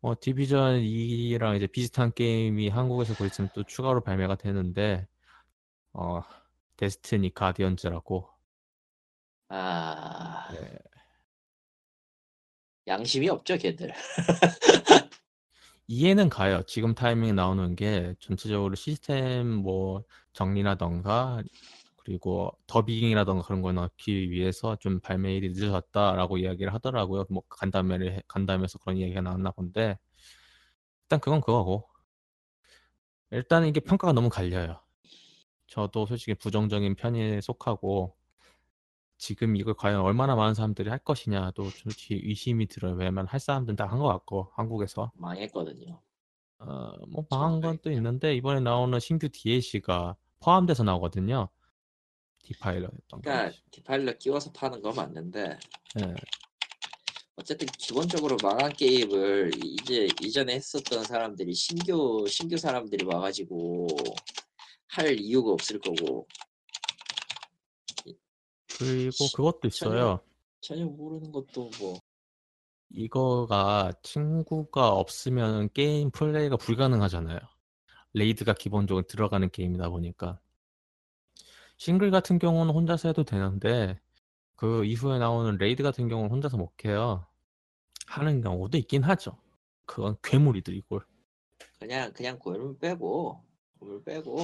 뭐 디비전 2랑 이제 비슷한 게임이 한국에서 곧 있으면 또 추가로 발매가 되는데 어 데스티니 가디언즈라고 아, 네. 양심이 없죠, 걔들. 이해는 가요. 지금 타이밍에 나오는 게 전체적으로 시스템 뭐 정리라던가 그리고 더빙이라던가 그런 걸 넣기 위해서 좀 발매일이 늦어졌다라고 이야기를 하더라고요. 뭐 간담회를 해- 간담회에서 그런 이야기가 나왔나 본데 일단 그건 그거고 일단 이게 평가가 너무 갈려요. 저도 솔직히 부정적인 편에 속하고 지금 이걸 과연 얼마나 많은 사람들이 할 것이냐도 솔직히 의심이 들어요. 왜냐면 할 사람들은 다 한 것 같고 한국에서 망했거든요. 어, 뭐 망한 건 또. 있는데 이번에 나오는 신규 DLC가 포함돼서 나오거든요. 디파일러였던 거. 그러니까 디파일러 끼워서 파는 거 맞는데 예. 어쨌든 기본적으로 망한 게임을 이제 이전에 했었던 사람들이 신규 신규 사람들이 와가지고 할 이유가 없을 거고 그리고 그것도 있어요. 전혀 모르는 것도 뭐 이거가 친구가 없으면 게임 플레이가 불가능하잖아요. raid가 기본적으로 들어가는 게임이다 보니까. 싱글 같은 경우는 혼자서 해도 되는데 그 이후에 나오는 raid 같은 경우는 혼자서 못 해요. 하는 경우도 있긴 하죠. 그건 괴물이들 이걸. 그냥 그냥 고물 빼고 고물 빼고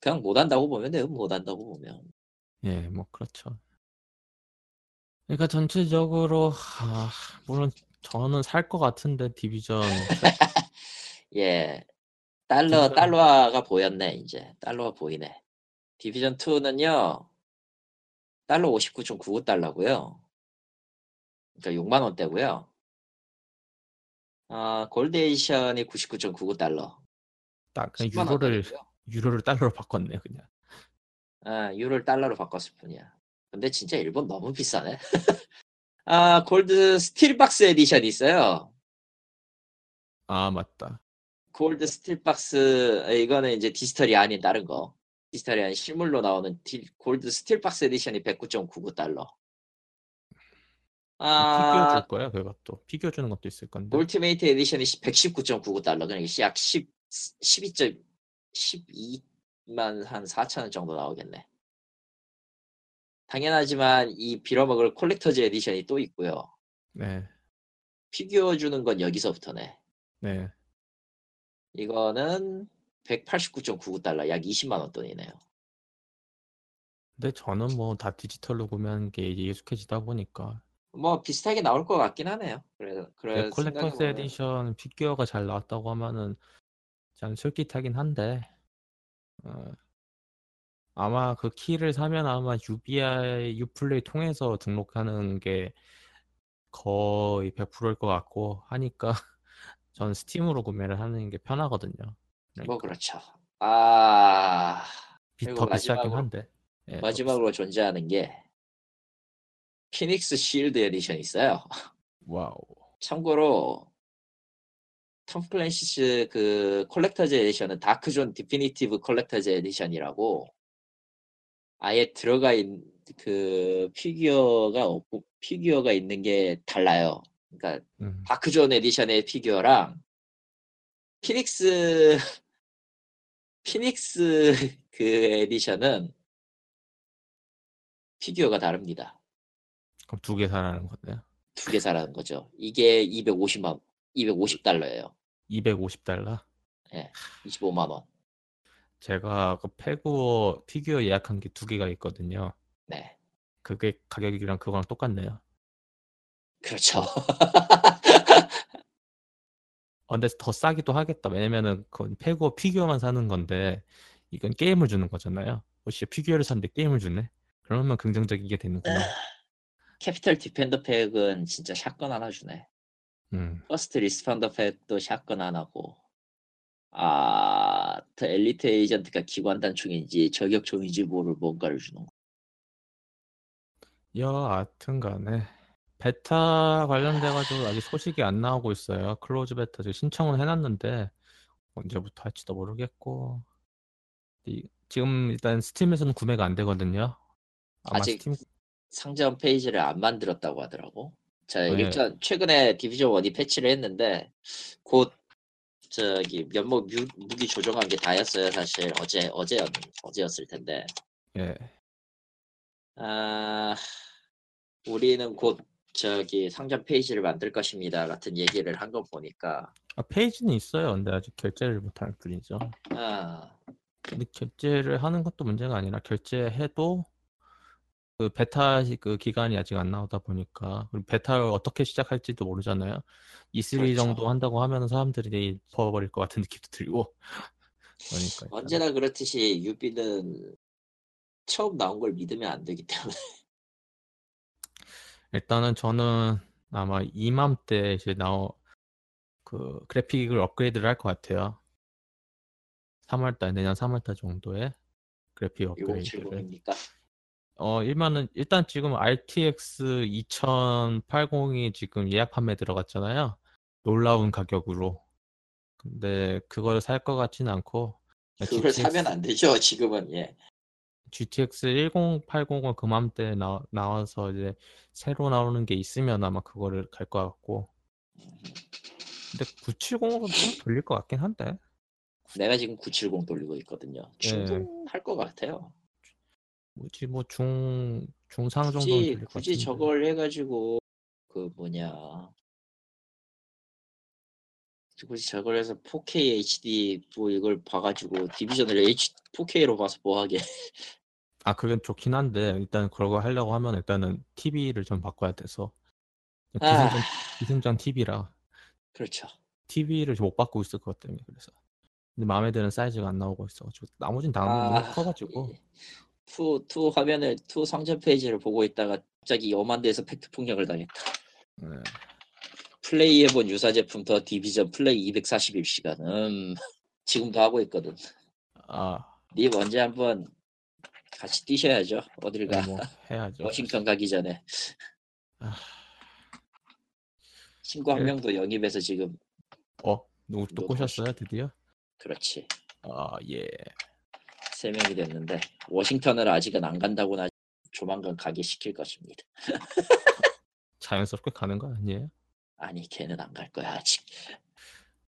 그냥 못 한다고 보면 돼요. 못 한다고 보면 예, 뭐 그렇죠. 그러니까 전체적으로 아, 물론 저는 살 것 같은데 디비전 예 달러 디비전- 달러화가 보였네 이제 달러화 보이네. 디비전 2는요 달러 59.99 달러고요. 그러니까 6만 원대고요. 아 Gold Edition이 99.99 달러. 딱 그냥 10만 유로를 원대고요. 유로를 달러로 바꿨네 그냥. 아, 유로를 달러로 바꿨을 뿐이야. 근데 진짜 일본 너무 비싸네. 아, Gold Steelbox Edition이 있어요. 아 맞다. Gold Steelbox, 이거는 이제 디지털이 아닌 다른 거. 디지털이 실물로 나오는 딜- Gold Steelbox Edition이 109.99달러. 피규어 아, 줄 거야 그것도 피규어 주는 것도 있을 건데 Ultimate Edition이 119.99달러. 그러니까 약 10, 12점, 12만 한 4천 원 정도 나오겠네. 당연하지만 이 빌어먹을 Collector's Edition이 또 있고요. 네 피규어 주는 건 여기서부터네. 네. 이거는 189.99달러, 약 20만 원 돈이네요. 근데 저는 뭐 다 디지털로 구매하는 게 이제 익숙해지다 보니까 뭐 비슷하게 나올 것 같긴 하네요. 그래, 네, 그래 Collector's 생각해보면 에디션 피규어가 잘 나왔다고 하면은 참 솔깃하긴 한데 어, 아마 그 키를 사면 아마 UBI Uplay 통해서 등록하는 게 거의 100%일 것 같고 하니까 전 Steam으로 구매를 하는 게 편하거든요. 뭐 그러니까 그렇죠. 아 비- 그리고 더 비싸긴 마지막으로- 한데 예, 더 마지막으로 존재하는 게 Phoenix Shield Edition 있어요. 와우 참고로 Tom Clancy's 그 Collector's Edition은 Dark Zone Definitive Collector's Edition이라고 아예 들어가 있는 그 피규어가 없고 피규어가 있는 게 달라요. 그러니까 음, Dark Zone Edition의 피규어랑 Phoenix Phoenix 그 Edition은 피규어가 다릅니다. 그럼 두 개 사라는 건데요. 두 개 사라는 거죠. 이게 250만 250달러예요. 250달러. 25만 원. 제가 그 페그오 피규어 예약한 게 두 개가 있거든요. 네. 그게 가격이랑 그거랑 똑같네요. 그렇죠. 어, 근데 더 싸기도 하겠다. 왜냐면은 그건 페그오 피규어만 사는 건데 이건 게임을 주는 거잖아요. 혹시 피규어를 샀는데 게임을 주네? 그러면 긍정적이게 되는구나. Capitol Defender Pack은 진짜 shotgun 하나 주네. 음, First Responder Pack도 shotgun 하나고. 아, The Elite Agent가 기관 단총인지 저격 총인지 모를 뭔가를 주는 거. 여하튼 간에 베타 관련돼가지고 아직 소식이 안 나오고 있어요. close beta 지금 신청은 해놨는데 언제부터 할지도 모르겠고 이- 지금 일단 Steam에서는 구매가 안 되거든요. 아마 아직 스팀 상점 페이지를 안 만들었다고 하더라고. 자, 네. 일단 최근에 Division 1이 패치를 했는데 곧 저기 면목 무, 무기 조정한 게 다였어요. 사실 어제 어제였 어제였을 텐데. 예. 아, 우리는 곧 저기 상점 페이지를 만들 것입니다. 같은 얘기를 한 거 보니까 아, 페이지는 있어요. 근데 아직 결제를 못할 뿐이죠. 아, 근데 결제를 하는 것도 문제가 아니라 결제해도 그 베타 시- 그 기간이 아직 안 나오다 보니까 그리고 베타를 어떻게 시작할지도 모르잖아요. E3 그렇죠. 정도 한다고 하면 사람들이 퍼버릴 것 같은 느낌도 들고 그러니까 일단 언제나 그렇듯이 Ubi는 처음 나온 걸 믿으면 안 되기 때문에 일단은 저는 아마 이맘때 이제 나오 그 그래픽을 업그레이드를 할 것 같아요. 3월달 내년 3월달 정도에 그래픽 업그레이드를 1070입니까? 어, 일만은, 일단 지금 RTX 2080이 지금 예약 판매 들어갔잖아요. 놀라운 가격으로. 근데 그걸 살 것 같지는 않고, 그걸 GTX, 사면 안 되죠. 지금은 예. GTX 1080은 그맘때 나, 나와서 이제 새로 나오는 게 있으면 아마 그거를 갈 것 같고. 근데 970으로 좀 돌릴 것 같긴 한데. 내가 지금 970 돌리고 있거든요. 예. 충분할 것 같아요. 뭐지, 뭐 중, 중상 정도는 굳이 돌릴 것 굳이 같은데. 저걸 해가지고 그 뭐냐 굳이 저걸 해서 4K HD 뭐 이걸 봐가지고 디비전을 H 4K로 봐서 뭐하게 아, 그건 좋긴 한데, 일단 그러고 하려고 하면 일단은 TV를 좀 바꿔야 돼서. 아 기승전, 기승전 TV라. 그렇죠. TV를 못 바꾸고 있을 것 때문에 그래서. 근데 마음에 드는 사이즈가 안 나오고 있어가지고. 나머진 다 아, 커가지고. 투, 투 화면을 투 상점 페이지를 보고 있다가 갑자기 엄한 데서 팩트 폭력을 당했다. 네. 플레이해본 유사 제품 The Division 플레이 241시간. 음 지금도 하고 있거든. 아, 님 언제 한번 같이 뛰셔야죠. 어딜 가. 네, 뭐 해야죠. 워싱턴 가기 전에. 아. 친구 한 예. 명도 영입해서 지금 어, 누구 또 너 꼬셨어요, 드디어? 그렇지. 아, 예. 세 명이 됐는데 워싱턴을 아직은 안 간다고나 조만간 가게 시킬 것입니다. 자연스럽게 가는 거 아니에요? 아니 걔는 안 갈 거야 아직.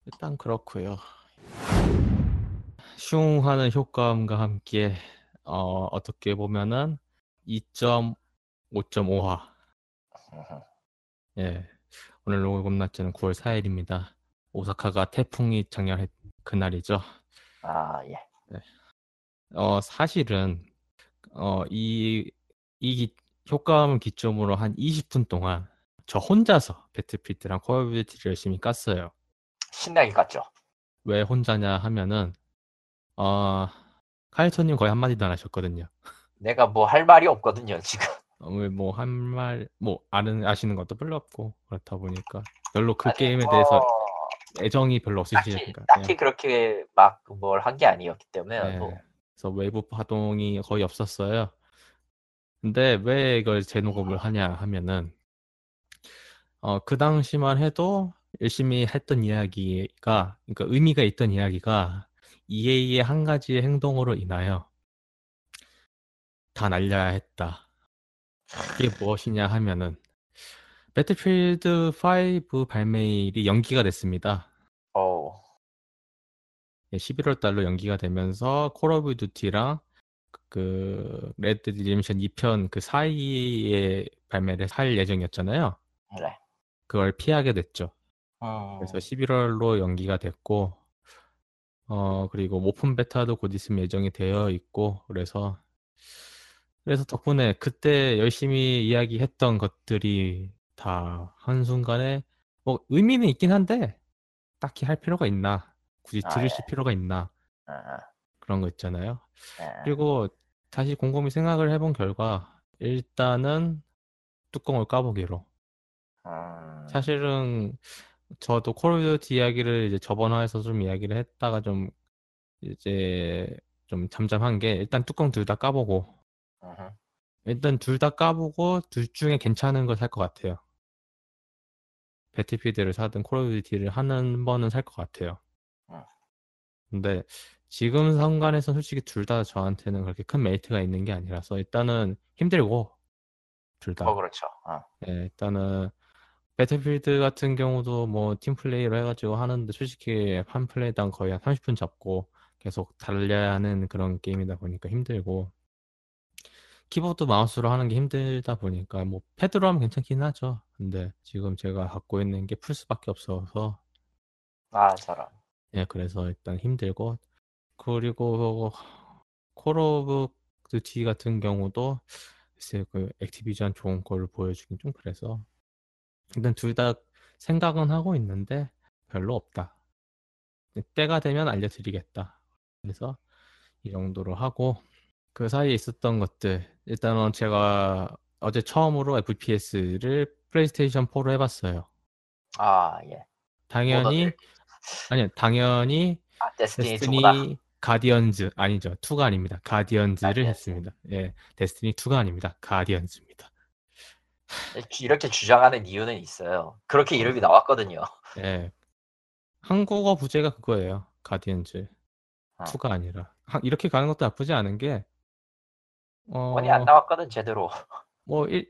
일단 그렇고요. 슝하는 효과음과 함께 어, 어떻게 보면은 2.5.5화. 예. 오늘 녹음 날짜는 9월 4일입니다. 오사카가 태풍이 장렬했 그날이죠. 아, 예. 어, 사실은 어, 이, 이 기- 효과음을 기점으로 한 20분 동안 저 혼자서 Battlefield랑 Call of Duty를 열심히 깠어요. 신나게 깠죠. 왜 혼자냐 하면은 어, 카이토님 거의 한마디도 안 하셨거든요. 내가 뭐 할 말이 없거든요, 지금. 어, 뭐한 말, 뭐 아는 아시는 것도 별로 없고 그렇다 보니까 별로 그 아니, 게임에 뭐, 대해서 애정이 별로 딱히, 없으시니까. 딱히 그렇게 막 뭘 한 게 아니었기 때문에 예. 뭐, 그래서 외부 파동이 거의 없었어요. 근데 왜 이걸 재녹음을 하냐 하면은 어, 그 당시만 해도 열심히 했던 이야기가 그러니까 의미가 있던 이야기가 EA의 한 가지의 행동으로 인하여 다 날려야 했다. 이게 무엇이냐 하면은 Battlefield 5 발매일이 연기가 됐습니다. 어, 11월 달로 연기가 되면서 Call of Duty랑 그 Red Dead Redemption 2편 그 사이에 발매를 할 예정이었잖아요. 그래. 그걸 피하게 됐죠. 음, 그래서 11월로 연기가 됐고 어 그리고 오픈 베타도 곧 있으면 예정이 되어 있고 그래서 그래서 덕분에 그때 열심히 이야기했던 것들이 다 한순간에 뭐 의미는 있긴 한데 딱히 할 필요가 있나 굳이 아, 들으실 예. 필요가 있나 어, 어, 그런 거 있잖아요. 예. 그리고 다시 곰곰이 생각을 해본 결과 일단은 뚜껑을 까보기로 음, 사실은 저도 Call of Duty 이야기를 이제 저번 화에서 좀 이야기를 했다가 좀 이제 좀 잠잠한 게 일단 뚜껑 둘 다 까보고 음흠. 일단 둘 다 까보고 둘 중에 괜찮은 걸 살 것 같아요. Battlefield를 사든 Call of Duty를 하든 한 번은 살 것 같아요. 어. 근데 지금 상황에서 솔직히 둘 다 저한테는 그렇게 큰 메리트가 있는 게 아니라서 일단은 힘들고 둘 다. 어, 그렇죠. 어. 예, 일단은 배틀필드 같은 경우도 뭐 팀플레이로 해가지고 하는데 솔직히 한 플레이당 거의 한 30분 잡고 계속 달려야 하는 그런 게임이다 보니까 힘들고 키보드 마우스로 하는 게 힘들다 보니까 뭐 패드로 하면 괜찮긴 하죠. 근데 지금 제가 갖고 있는 게 플스밖에 없어서 아, 저런. 예, 그래서 일단 힘들고 그리고 Call of Duty 같은 경우도 글쎄 그 Activision 좋은 거를 보여주긴 좀 그래서 일단 둘 다 생각은 하고 있는데 별로 없다. 때가 되면 알려드리겠다. 그래서 이 정도로 하고 그 사이에 있었던 것들 일단은 제가 어제 처음으로 FPS를 PlayStation 4로 해봤어요. 아, 예. 당연히. 아니 당연히 아, 데스티니 2구나. 데스티니 가디언즈 아니죠 2가 아닙니다 가디언즈를 가디언즈. 했습니다 예 데스티니 2가 아닙니다 가디언즈입니다 이렇게 주장하는 이유는 있어요. 그렇게 이름이 나왔거든요. 예 한국어 부제가 그거예요 가디언즈 어. 2가 아니라 하- 이렇게 가는 것도 나쁘지 않은 게 어, 원이 안 나왔거든, 제대로. 뭐 1,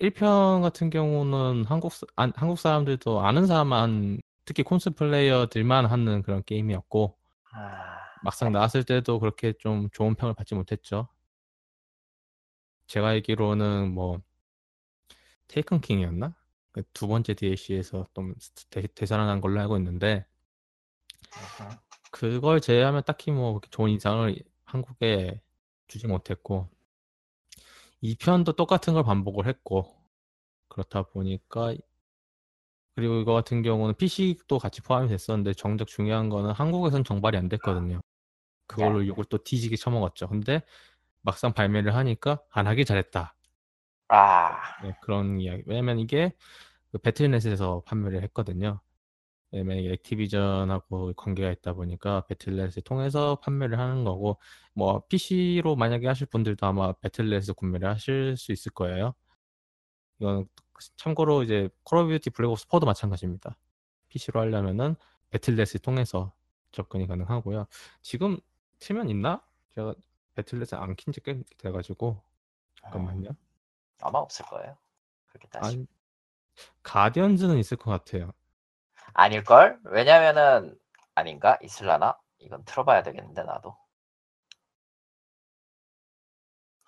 1편 같은 경우는 한국 사- 안- 한국 사람들도 아는 사람만 특히 콘솔 플레이어들만 하는 그런 게임이었고 아, 막상 나왔을 때도 그렇게 좀 좋은 평을 받지 못했죠. 제가 알기로는 뭐 테이큰 킹이었나? 그 두 번째 DLC에서 좀 대, 되살아난 걸로 알고 있는데. 그걸 제외하면 딱히 뭐 좋은 인상을 한국에 주지 못했고 2편도 똑같은 걸 반복을 했고 그렇다 보니까 그리고 이거 같은 경우는 PC도 같이 포함이 됐었는데 정작 중요한 거는 한국에선 정발이 안 됐거든요. 그걸로 이걸 또 뒤지게 쳐먹었죠. 근데 막상 발매를 하니까 안 하길 잘했다. 아, 네, 그런 이야기. 왜냐면 이게 그 배틀넷에서 판매를 했거든요. 왜냐면 이게 액티비전하고 관계가 있다 보니까 배틀넷을 통해서 판매를 하는 거고, 뭐 PC로 만약에 하실 분들도 아마 배틀넷에서 구매를 하실 수 있을 거예요. 이건 참고로 이제 Call of Duty Black Ops 4도 마찬가지입니다. PC로 하려면은 Battle.net을 통해서 접근이 가능하고요. 지금 틀면 있나? 제가 Battle.net에 안킨 지 꽤 돼가지고 잠깐만요. 아마 없을 거예요. 그렇게 따지. 아니 Guardians는 있을 것 같아요. 아닐 걸? 왜냐면은 아닌가? 있을라나? 이건 틀어봐야 되겠는데 나도.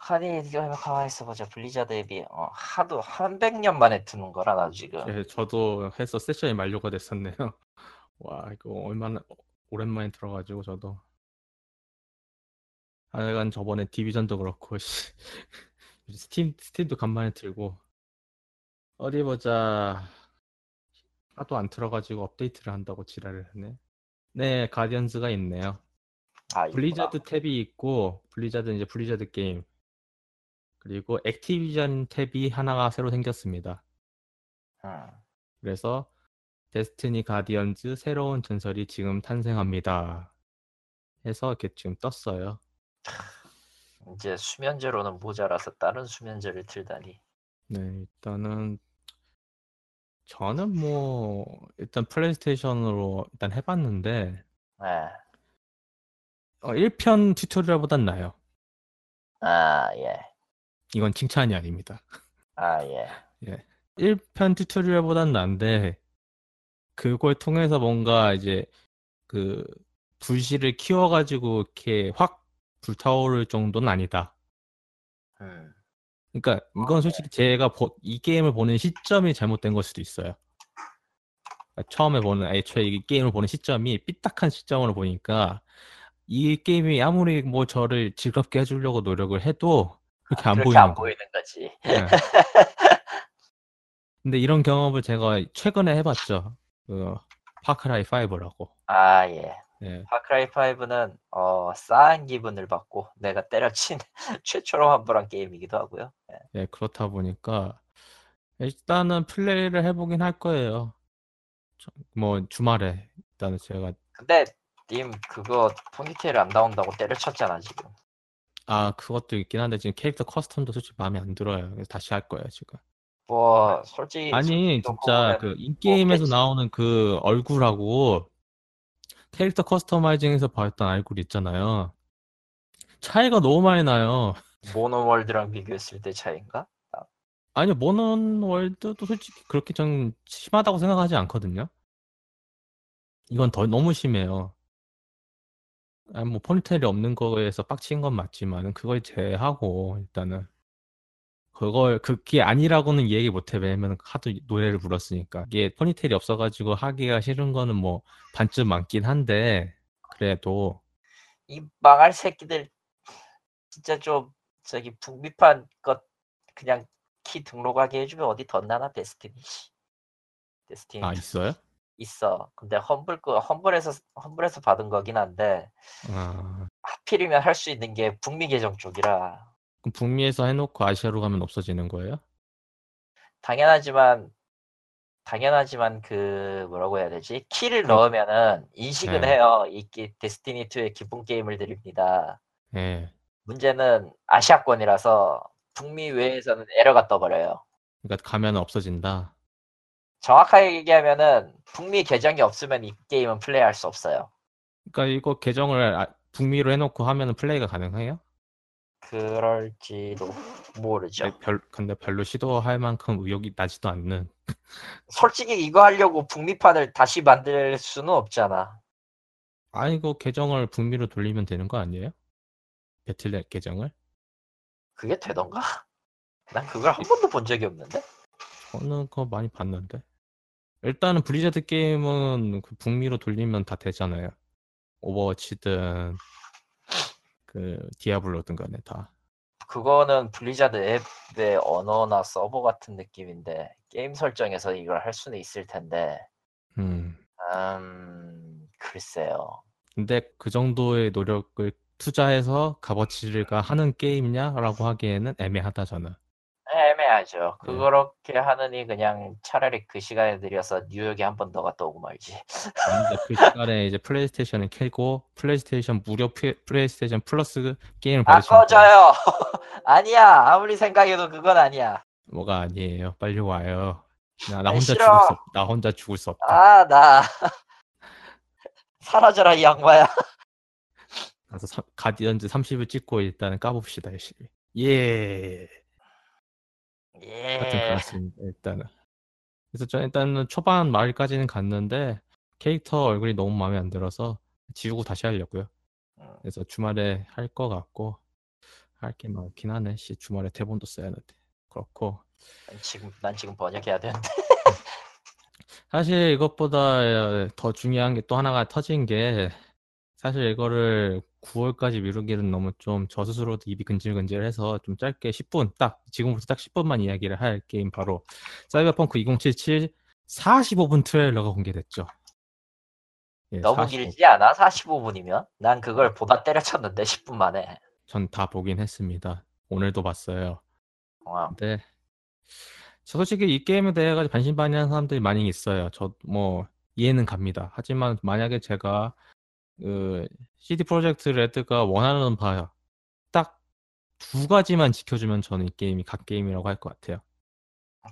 아니 이거 가만히 있어보자. Blizzard에 비해 어, 하도 한 백 년 만에 트는 거라 나 지금. 예, 저도 해서 session이 만료가 됐었네요. 와 이거 얼마나 오랜만에 들어가지고 저도 하여간 저번에 Division도 그렇고 씨. Steam Steam도 간만에 들고 어디 보자 하도 안 틀어가지고 업데이트를 한다고 지랄을 하네. 네 Guardians가 있네요. 아. Blizzard tab이 있고 블리자드 이제 블리자드 게임 그리고 Activision tab이 하나가 새로 생겼습니다. 음. 그래서 Destiny Guardians 새로운 전설이 지금 탄생합니다. 해서 이렇게 지금 떴어요. 이제 수면제로는 모자라서 다른 수면제를 틀다니. 네, 일단은 저는 뭐 일단 플레이스테이션으로 일단 해봤는데 네. 어, 1편 튜토리얼보단 나아요. 아 예. 이건 칭찬이 아닙니다. 아 예. 1편 튜토리얼보단 나은데 그걸 통해서 뭔가 이제 그 불씨를 키워가지고 이렇게 확 불타오를 정도는 아니다. 음. 그러니까 이건 솔직히 제가 보- 이 게임을 보는 시점이 잘못된 걸 수도 있어요. 그러니까 처음에 보는 애초에 이 게임을 보는 시점이 삐딱한 시점으로 보니까 이 게임이 아무리 뭐 저를 즐겁게 해주려고 노력을 해도 그렇게 안 그렇게 보이는 안 거예요. 보이는 거지. 네. 근데 이런 경험을 제가 최근에 해봤죠. 그 파크라이 5라고. 아 예. 예. 파크라이 5는 어 싸한 기분을 받고 내가 때려친 최초로 환불한 게임이기도 하고요. 예. 예, 그렇다 보니까 일단은 플레이를 해보긴 할 거예요. 저- 뭐 주말에 일단은 제가 근데 님 그거 포니테일 안 나온다고 때려쳤잖아 지금. 아 그것도 있긴 한데 지금 캐릭터 custom도 솔직히 마음에 안 들어요. 그래서 다시 할 거예요 지금. 뭐 솔직히 아니 진짜 그 in-game에서 없겠지. 나오는 그 얼굴하고 캐릭터 customizing에서 봤던 얼굴 있잖아요. 차이가 너무 많이 나요. 모노월드랑 비교했을 때 차이인가? 아니요 모넌 월드도 솔직히 그렇게 전 심하다고 생각하지 않거든요. 이건 더 너무 심해요. 아니 뭐 포니테일이 없는 거에서 빡친 건 맞지만 그걸 제외하고 일단은 그걸 그게 아니라고는 얘기 못해. 왜냐면 하도 노래를 불렀으니까. 이게 포니테일이 없어가지고 하기가 싫은 거는 뭐 반쯤 많긴 한데 그래도. 이 망할 새끼들 진짜 좀 저기 북미판 것 그냥 키 등록하게 해주면 어디 덧나나 데스티니? 씨. 데스티니 아 있어요? 있어. 근데 험블 거 험블에서 험블에서 받은 거긴 한데 아 하필이면 할 수 있는 게 북미 계정 쪽이라 그럼 북미에서 해놓고 아시아로 가면 없어지는 거예요? 당연하지만 당연하지만 그 뭐라고 해야 되지 키를 그렇- 넣으면은 인식은 네. 해요. 이 게- 데스티니 2의 기본 게임을 드립니다. 예. 문제는 아시아권이라서 북미 외에서는 에러가 떠버려요. 그러니까 가면 없어진다. 정확하게 얘기하면은 북미 계정이 없으면 이 게임은 플레이할 수 없어요. 그러니까 이거 계정을 아- 북미로 해놓고 하면은 플레이가 가능해요? 그럴지도 모르죠. 아니, 별, 근데 별로 시도할 만큼 의욕이 나지도 않는. 솔직히 이거 하려고 북미판을 다시 만들 수는 없잖아. 아, 이거 계정을 북미로 돌리면 되는 거 아니에요? 배틀넷 계정을? 그게 되던가? 난 그걸 한 번도 본 적이 없는데? 저는 그거 많이 봤는데. 일단은 블리자드 게임은 그 북미로 돌리면 다 되잖아요. 오버워치든 그 디아블로든 간에 다. 그거는 블리자드 앱의 언어나 서버 같은 느낌인데 게임 설정에서 이걸 할 수는 있을 텐데 음. 음 글쎄요 근데 그 정도의 노력을 투자해서 값어치가 하는 게임이냐라고 하기에는 애매하다 저는. 애매하죠 네. 그렇게 하느니 그냥 차라리 그 시간에 들여서 뉴욕에 한 번 더 갔다 오고 말지 근데 그 시간에 이제 플레이스테이션을 켜고 플레이스테이션 무료 피- 플레이스테이션 플러스 게임을 아 받으시면. 꺼져요 아니야 아무리 생각해도 그건 아니야 뭐가 아니에요. 빨리 와요. 나, 나 혼자 싫어. 죽을 수 없, 나 혼자 죽을 수 없다. 아 나 사라져라 이 양반야 그래서 사- 가디언즈 30을 찍고 일단은 까봅시다 열심히. 예. 하여튼 예. 그렇습니다. 일단은. 그래서 저 일단은 초반 마을까지는 갔는데 캐릭터 얼굴이 너무 마음에 안 들어서 지우고 다시 하려고요. 음, 그래서 주말에 할 거 같고 할 게 많긴 하네. 씨 주말에 대본도 써야 하는데 그렇고 난 지금 난 지금 번역해야 되는데. 사실 이것보다 더 중요한 게 또 하나가 터진 게 사실 이거를 9월까지 미루기는 너무 좀 저 스스로도 입이 근질근질해서 좀 짧게 10분 딱 지금부터 딱 10분만 이야기를 할 게임 바로 사이버펑크 2077 45분 트레일러가 공개됐죠. 예, 너무 45 길지 않아? 45분이면? 난 그걸 보다 때려쳤는데 10분 만에. 전 다 보긴 했습니다. 오늘도 봤어요. 어, 근데 저 솔직히 이 게임에 대해 가지고 반신반의하는 사람들이 많이 있어요. 저 뭐 이해는 갑니다. 하지만 만약에 제가 그 CD 프로젝트 레드가 원하는 바 딱 두 가지만 지켜주면 저는 이 게임이 각 게임이라고 할 것 같아요.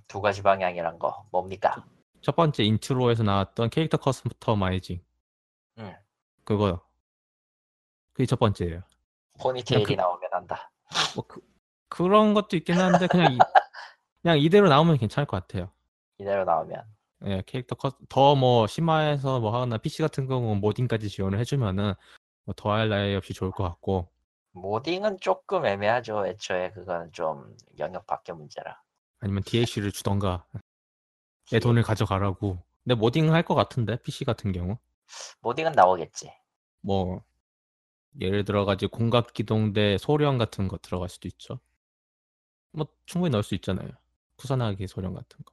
두 가지 방향이란 거 뭡니까? 첫 번째 인트로에서 나왔던 캐릭터 customizing 응. 그거 그게 첫 번째예요. 포니테일이 그- 나오면 한다. 뭐 그, 그런 것도 있긴 한데 그냥 이, 그냥 이대로 나오면 괜찮을 것 같아요. 이대로 나오면. 예, 캐릭터 더 뭐 심화해서 뭐 하거나 PC 같은 경우는 modding까지 지원을 해주면은 뭐 더할 나위 없이 좋을 것 같고 modding은 조금 애매하죠. 애초에 그건 좀 영역 밖의 문제라. 아니면 DLC를 주던가 내 돈을 가져가라고. 근데 모딩 할 것 같은데 PC 같은 경우 모딩은 나오겠지. 뭐 예를 들어 가지고 공각 기동대 소령 같은 거 들어갈 수도 있죠. 뭐 충분히 넣을 수 있잖아요. 쿠사나기 소령 같은 거.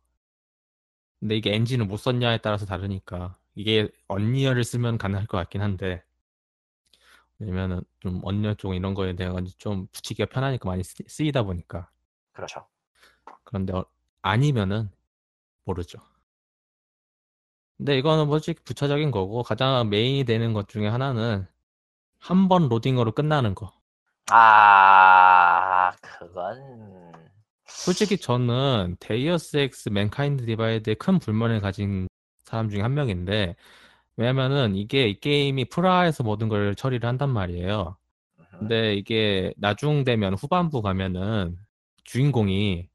근데 이게 엔진을 못 썼냐에 따라서 다르니까 이게 언리얼을 쓰면 가능할 것 같긴 한데 왜냐면은 좀 언리얼 쪽 이런 거에 대한 좀 붙이기가 편하니까 많이 쓰- 쓰이다 보니까 그렇죠. 그런데 어- 아니면은 모르죠. 근데 이거는 뭐 솔직히 부차적인 거고 가장 메인이 되는 것 중에 하나는 한 번 로딩으로 끝나는 거. 아, 그건 솔직히 저는 데이어스 엑스 맨카인드 디바이드에 큰 불만을 가진 사람 중에 한 명인데 왜냐면은 이게 이 게임이 프라하에서 모든 걸 처리를 한단 말이에요. 음, 근데 이게 나중 되면 후반부 가면은 주인공이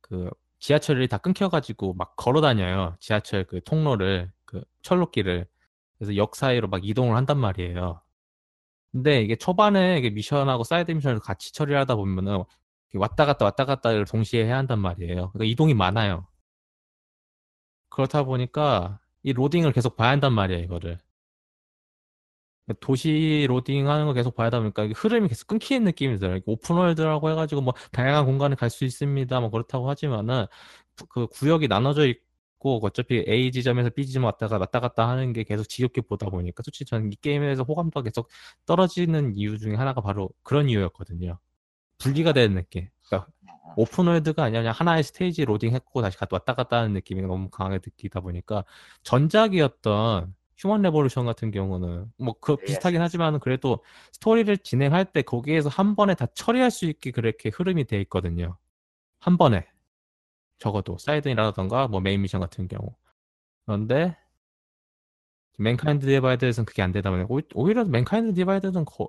그 지하철이 다 끊겨가지고 막 걸어 다녀요. 지하철 그 통로를 그 철로길을 그래서 역 사이로 막 이동을 한단 말이에요. 근데 이게 초반에 이게 미션하고 사이드 미션을 같이 처리를 하다 보면은 왔다 갔다 왔다 갔다를 동시에 해야 한단 말이에요. 그러니까 이동이 많아요. 그렇다 보니까 이 로딩을 계속 봐야 한단 말이에요, 이거를. 도시 로딩 하는 거 계속 봐야 하다 보니까 흐름이 계속 끊기는 느낌이 들어요. open world라고 해가지고 뭐 다양한 공간에 갈수 있습니다. 뭐 그렇다고 하지만은 구- 그 구역이 나눠져 있고 어차피 A 지점에서 B 지점 왔다가 왔다 갔다 하는 게 계속 지겹게 보다 보니까 솔직히 저는 이 게임에 대해서 호감도가 계속 떨어지는 이유 중에 하나가 바로 그런 이유였거든요. 분리가 되는 느낌. 그러니까 open world가 아니라 그냥 하나의 스테이지 로딩했고 다시 갔다 왔다 갔다 하는 느낌이 너무 강하게 느끼다 보니까 전작이었던 휴먼 레볼루션 같은 경우는 뭐그 예. 비슷하긴 하지만 그래도 스토리를 진행할 때 거기에서 한 번에 다 처리할 수 있게 그렇게 흐름이 돼 있거든요. 한 번에 적어도 사이드라던가 뭐 메인 미션 같은 경우. 그런데 맨카인드 디바이드에서는 그게 안 되다 보니 오히- 오히려 맨카인드 디바이드는 거,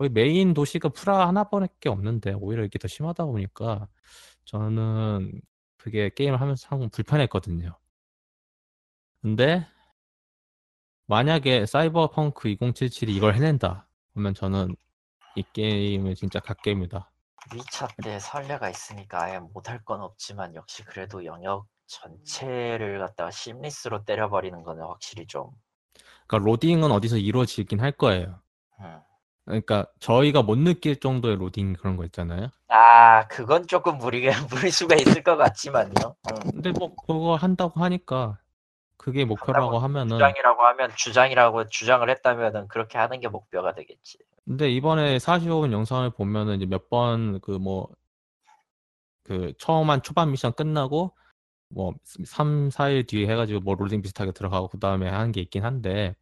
거의 메인 도시가 프라하 하나밖에 없는데 오히려 이게 더 심하다 보니까 저는 그게 게임을 하면서 참 불편했거든요. 근데 만약에 사이버펑크 2077이 이걸 해낸다 그러면 저는 이 게임은 진짜 갓게임이다. 위차 때 설레가 있으니까 아예 못할 건 없지만 역시 그래도 영역 전체를 갖다가 심리스로 때려버리는 거는 확실히 좀 그러니까 로딩은 어디서 이루어지긴 할 거예요. 음. 그러니까 저희가 못 느낄 정도의 로딩 그런 거 있잖아요. 아 그건 조금 무리가 무리수가 있을 것 같지만요. 음. 근데 뭐 그거 한다고 하니까 그게 목표라고 하면은 주장이라고 하면 주장이라고 주장을 했다면은 그렇게 하는 게 목표가 되겠지. 근데 이번에 45분 영상을 보면은 이제 몇 번 그 뭐 그 처음 한 초반 미션 끝나고 뭐 3, 4일 뒤에 해가지고 뭐 로딩 비슷하게 들어가고 그 다음에 하는 게 있긴 한데.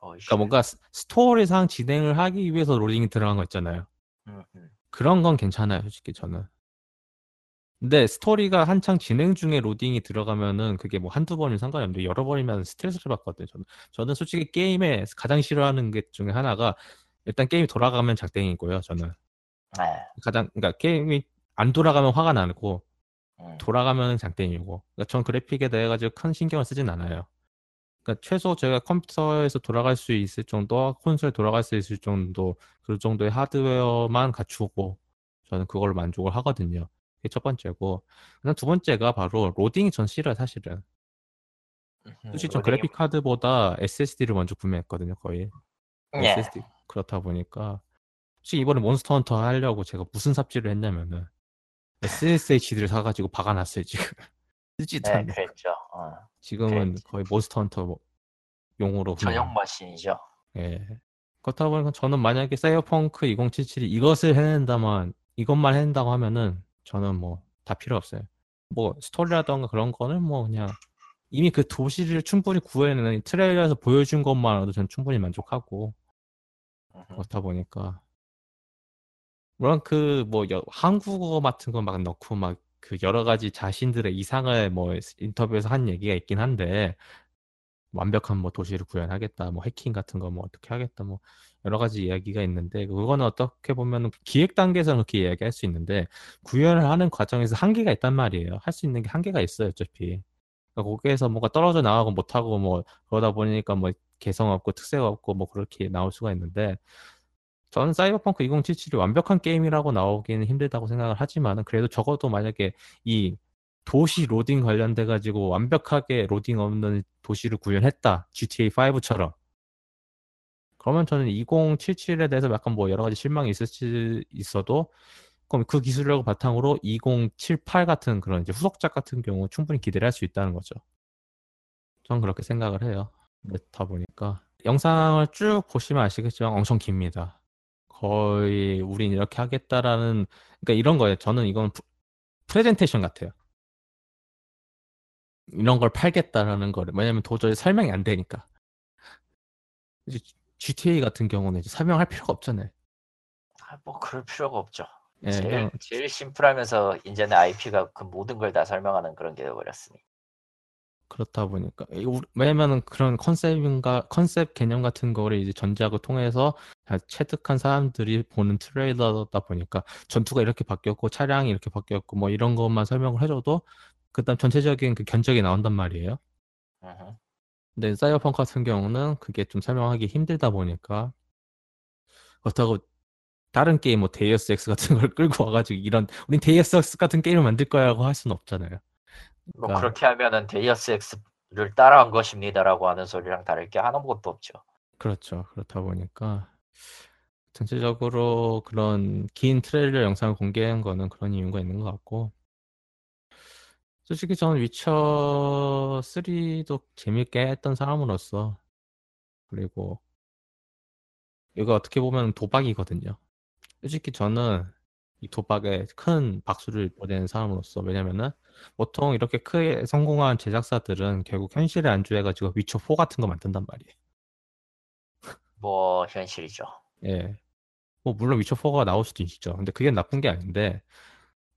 그러니까 뭔가 스- 스토리상 진행을 하기 위해서 로딩이 들어간 거 있잖아요. 음, 음. 그런 건 괜찮아요, 솔직히 저는. 근데 스토리가 한창 진행 중에 로딩이 들어가면은 그게 뭐 한두 번이 상관이 없는데 여러 번이면 스트레스를 받거든요, 저는. 저는 솔직히 게임에 가장 싫어하는 게 중에 하나가 일단 게임이 돌아가면 장땡이고요. 저는 네. 가장 그러니까 게임이 안 돌아가면 화가 나고 음. 돌아가면 장땡이고 그러니까 전 그래픽에 대해 가지고 큰 신경을 쓰진 않아요. 그러니까 최소 제가 컴퓨터에서 돌아갈 수 있을 정도, 콘솔에 돌아갈 수 있을 정도 그 정도의 하드웨어만 갖추고 저는 그걸로 만족을 하거든요. 그게 첫 번째고 그다음 두 번째가 바로 로딩이 전 싫어요 사실은. 음, 솔직히 전 그래픽 카드보다 SSD를 먼저 구매했거든요 거의. 예. SSD 그렇다 보니까 솔직히 이번에 몬스터 헌터 하려고 제가 무슨 삽질을 했냐면은 SSHD를 사가지고 박아놨어요 지금 쓰지도 네, 않는 그랬죠. 어. 지금은 그랬지. 거의 몬스터 헌터 뭐 용으로 전용 머신이죠. 예 그렇다 보니까 저는 만약에 사이버펑크 2077이 이것을 해낸다만 이것만 해낸다고 하면은 저는 뭐 다 필요 없어요 뭐 스토리라던가 그런 거는 뭐 그냥 이미 그 도시를 충분히 구해내는 트레일러에서 보여준 것만으로도 전 충분히 만족하고. 그렇다 보니까 물론 그 뭐 한국어 같은 거 막 넣고 막 그 여러 가지 자신들의 이상을 뭐 인터뷰에서 한 얘기가 있긴 한데 완벽한 뭐 도시를 구현하겠다 뭐 해킹 같은 거 뭐 어떻게 하겠다 뭐 여러 가지 이야기가 있는데 그거는 어떻게 보면 기획 단계에서는 그렇게 이야기할 수 있는데 구현을 하는 과정에서 한계가 있단 말이에요. 할 수 있는 게 한계가 있어요 어차피. 그러니까 거기에서 뭐가 떨어져 나가고 못하고 뭐 그러다 보니까 뭐 개성 없고 특색 없고 뭐 그렇게 나올 수가 있는데 저는 사이버펑크 2077이 완벽한 게임이라고 나오기는 힘들다고 생각을 하지만은 그래도 적어도 만약에 이 도시 로딩 관련돼 가지고 완벽하게 로딩 없는 도시를 구현했다 GTA 5처럼 그러면 저는 2077에 대해서 약간 뭐 여러 가지 실망이 있을 수 있어도 그럼 그 기술력을 바탕으로 2078 같은 그런 이제 후속작 같은 경우 충분히 기대를 할 수 있다는 거죠. 전 그렇게 생각을 해요. 그렇다 보니까 영상을 쭉 보시면 아시겠지만 엄청 깁니다. 거의 우린 이렇게 하겠다라는 그러니까 이런 거예요. 저는 이건 프, 프레젠테이션 같아요. 이런 걸 팔겠다라는 거를 왜냐면 도저히 설명이 안 되니까. 이제 GTA 같은 경우는 이제 설명할 필요가 없잖아요. 아, 뭐 그럴 필요가 없죠. 예, 제일 그냥 제일 심플하면서 이제는 IP가 그 모든 걸 다 설명하는 그런 게 되어버렸으니. 그렇다 보니까 왜냐면은 그런 컨셉인가 컨셉 개념 같은 거를 이제 전작을 통해서 다 체득한 사람들이 보는 트레일러다 보니까 전투가 이렇게 바뀌었고 차량이 이렇게 바뀌었고 뭐 이런 것만 설명을 해줘도 그다음 전체적인 그 견적이 나온단 말이에요. 근데 사이버펑크 같은 경우는 그게 좀 설명하기 힘들다 보니까 그렇다고 다른 게임 뭐 데이어스 엑스 같은 걸 끌고 와가지고 이런 우린 데이어스 엑스 같은 게임을 만들 거야라고 할 수는 없잖아요. 뭐 그러니까 그렇게 하면은 데이어스 엑스를 따라한 것입니다라고 하는 소리랑 다를 게 아무것도 없죠. 그렇죠. 그렇다 보니까 전체적으로 그런 긴 트레일러 영상을 공개한 거는 그런 이유가 있는 것 같고 솔직히 저는 위쳐 3도 재밌게 했던 사람으로서 그리고 이거 어떻게 보면 도박이거든요. 솔직히 저는 이 도박에 큰 박수를 보내는 사람으로서 왜냐면은 보통 이렇게 크게 성공한 제작사들은 결국 현실에 안주해가지고 위쳐 4 같은 거 만든단 말이에요. 뭐 현실이죠. 예. 뭐 물론 위쳐 4가 나올 수도 있죠. 근데 그게 나쁜 게 아닌데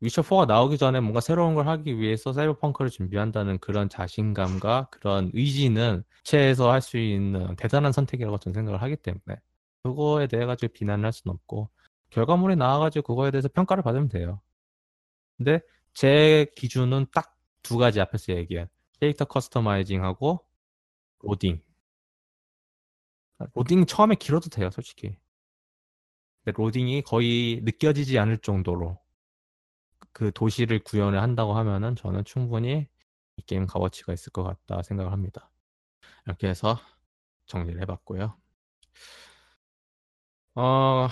위쳐 4가 나오기 전에 뭔가 새로운 걸 하기 위해서 사이버펑크를 준비한다는 그런 자신감과 그런 의지는 체에서 할 수 있는 대단한 선택이라고 저는 생각을 하기 때문에 그거에 대해 가지고 비난을 할 수는 없고 결과물이 나와가지고 그거에 대해서 평가를 받으면 돼요. 근데 제 기준은 딱 두 가지 앞에서 얘기한 캐릭터 커스터마이징하고 로딩. 로딩 처음에 길어도 돼요, 솔직히. 근데 로딩이 거의 느껴지지 않을 정도로 그 도시를 구현을 한다고 하면은 저는 충분히 이 게임 값어치가 있을 것 같다 생각을 합니다. 이렇게 해서 정리를 해봤고요. 어,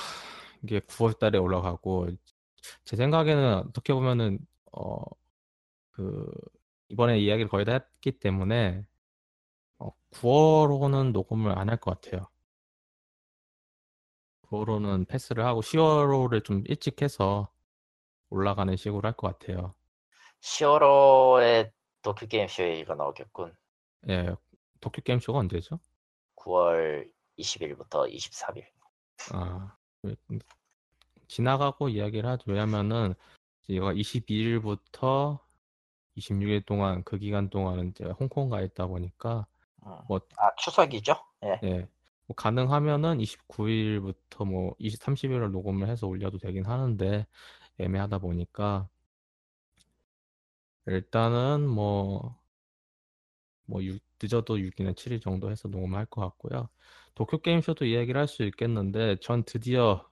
이게 9월 달에 올라가고 제 생각에는 어떻게 보면은 어, 그 이번에 이야기를 거의 다 했기 때문에 어, 9월호는 녹음을 안 할 것 같아요. 9월호는 패스를 하고 10월호를 좀 일찍 해서 올라가는 식으로 할 것 같아요. 10월호에 도쿄 게임 쇼가 나오겠군. 예, 도쿄 게임 쇼가 언제죠? 9월 20일부터 23일. 아, 지나가고 이야기를 하죠. 왜냐면은 얘가 22일부터 26일 동안 그 기간 동안은 이제 홍콩 가 있다 보니까 음. 뭐아 추석이죠? 예. 예, 뭐 가능하면은 29일부터 뭐 20, 30일을 녹음을 해서 올려도 되긴 하는데 애매하다 보니까 일단은 뭐, 뭐 육- 늦어도 6일이나 7일 정도 해서 녹음할 것 같고요. 도쿄 게임쇼도 이야기를 할 수 있겠는데 전 드디어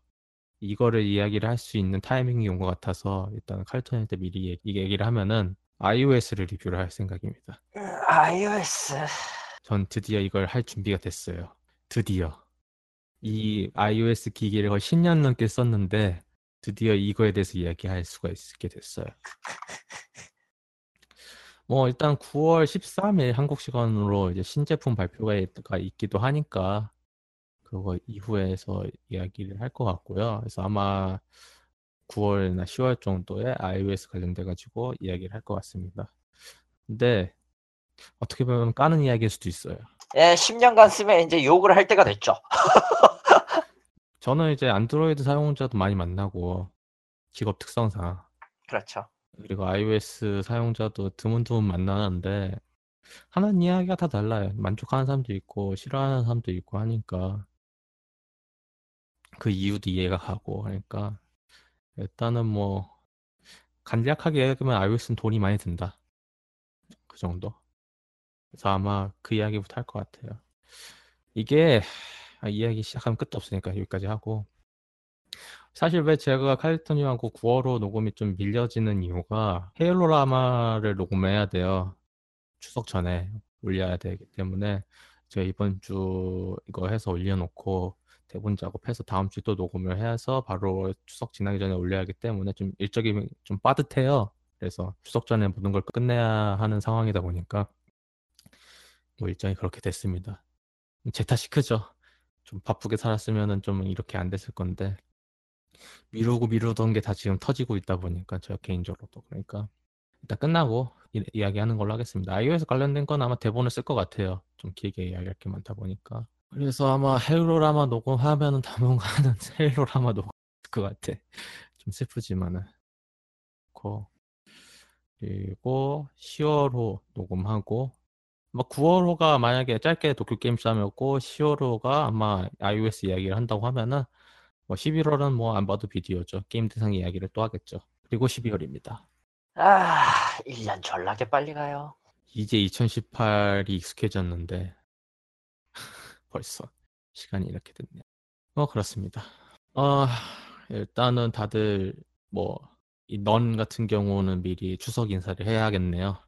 이거를 이야기를 할 수 있는 타이밍이 온 것 같아서 일단 칼톤한테 미리 얘기, 얘기를 하면은 iOS를 리뷰를 할 생각입니다. iOS 전 드디어 이걸 할 준비가 됐어요. 드디어. 이 iOS 기기를 거의 10년 넘게 썼는데 드디어 이거에 대해서 이야기할 수가 있게 됐어요. 뭐 일단 9월 13일 한국 시간으로 이제 신제품 발표가 있기도 하니까 그거 이후에서 이야기를 할 것 같고요. 그래서 아마 9월이나 10월 정도에 iOS 관련돼 가지고 이야기를 할 것 같습니다. 근데 어떻게 보면 까는 이야기일 수도 있어요. 예, 10년간 쓰면 이제 욕을 할 때가 됐죠. 저는 이제 안드로이드 사용자도 많이 만나고 직업 특성상 그렇죠. 그리고 iOS 사용자도 드문드문 만나는데 하는 이야기가 다 달라요. 만족하는 사람도 있고 싫어하는 사람도 있고 하니까 그 이유도 이해가 가고 하니까 일단은 뭐 간략하게 얘기하면 iOS는 돈이 많이 든다. 그 정도. 그래서 아마 그 이야기부터 할 것 같아요. 이게 아, 이야기 시작하면 끝도 없으니까 여기까지 하고 사실 왜 제가 칼리토님하고 9월호 녹음이 좀 밀려지는 이유가 헤일로라마를 녹음해야 돼요. 추석 전에 올려야 되기 때문에 제가 이번 주 이거 해서 올려놓고 대본 작업해서 다음 주에 또 녹음을 해서 바로 추석 지나기 전에 올려야 하기 때문에 좀 일정이 좀 빠듯해요. 그래서 추석 전에 모든 걸 끝내야 하는 상황이다 보니까 뭐 일정이 그렇게 됐습니다. 제 탓이 크죠. 좀 바쁘게 살았으면은 좀 이렇게 안 됐을 건데 미루고 미루던 게 다 지금 터지고 있다 보니까 저 개인적으로도 그러니까 일단 끝나고 이, 이야기하는 걸로 하겠습니다. iOS 관련된 건 아마 대본을 쓸 것 같아요. 좀 길게 이야기할 게 많다 보니까. 그래서 아마 헤일로라마 녹음하면은 당분간은 헤일로라마 녹음할 것 같아. 좀 슬프지만은. 고 그리고 10월호 녹음하고 뭐 9월호가 만약에 짧게 도쿄 게임 쌈이었고 10월호가 아마 iOS 이야기를 한다고 하면은 뭐 11월은 뭐 안 봐도 비디오죠. 게임 대상 이야기를 또 하겠죠. 그리고 12월입니다. 아, 1년 졸라게 빨리 가요. 이제 2018이 익숙해졌는데 벌써 시간이 이렇게 됐네요. 어 그렇습니다. 어 일단은 다들 뭐 이 넌 같은 경우는 미리 추석 인사를 해야겠네요.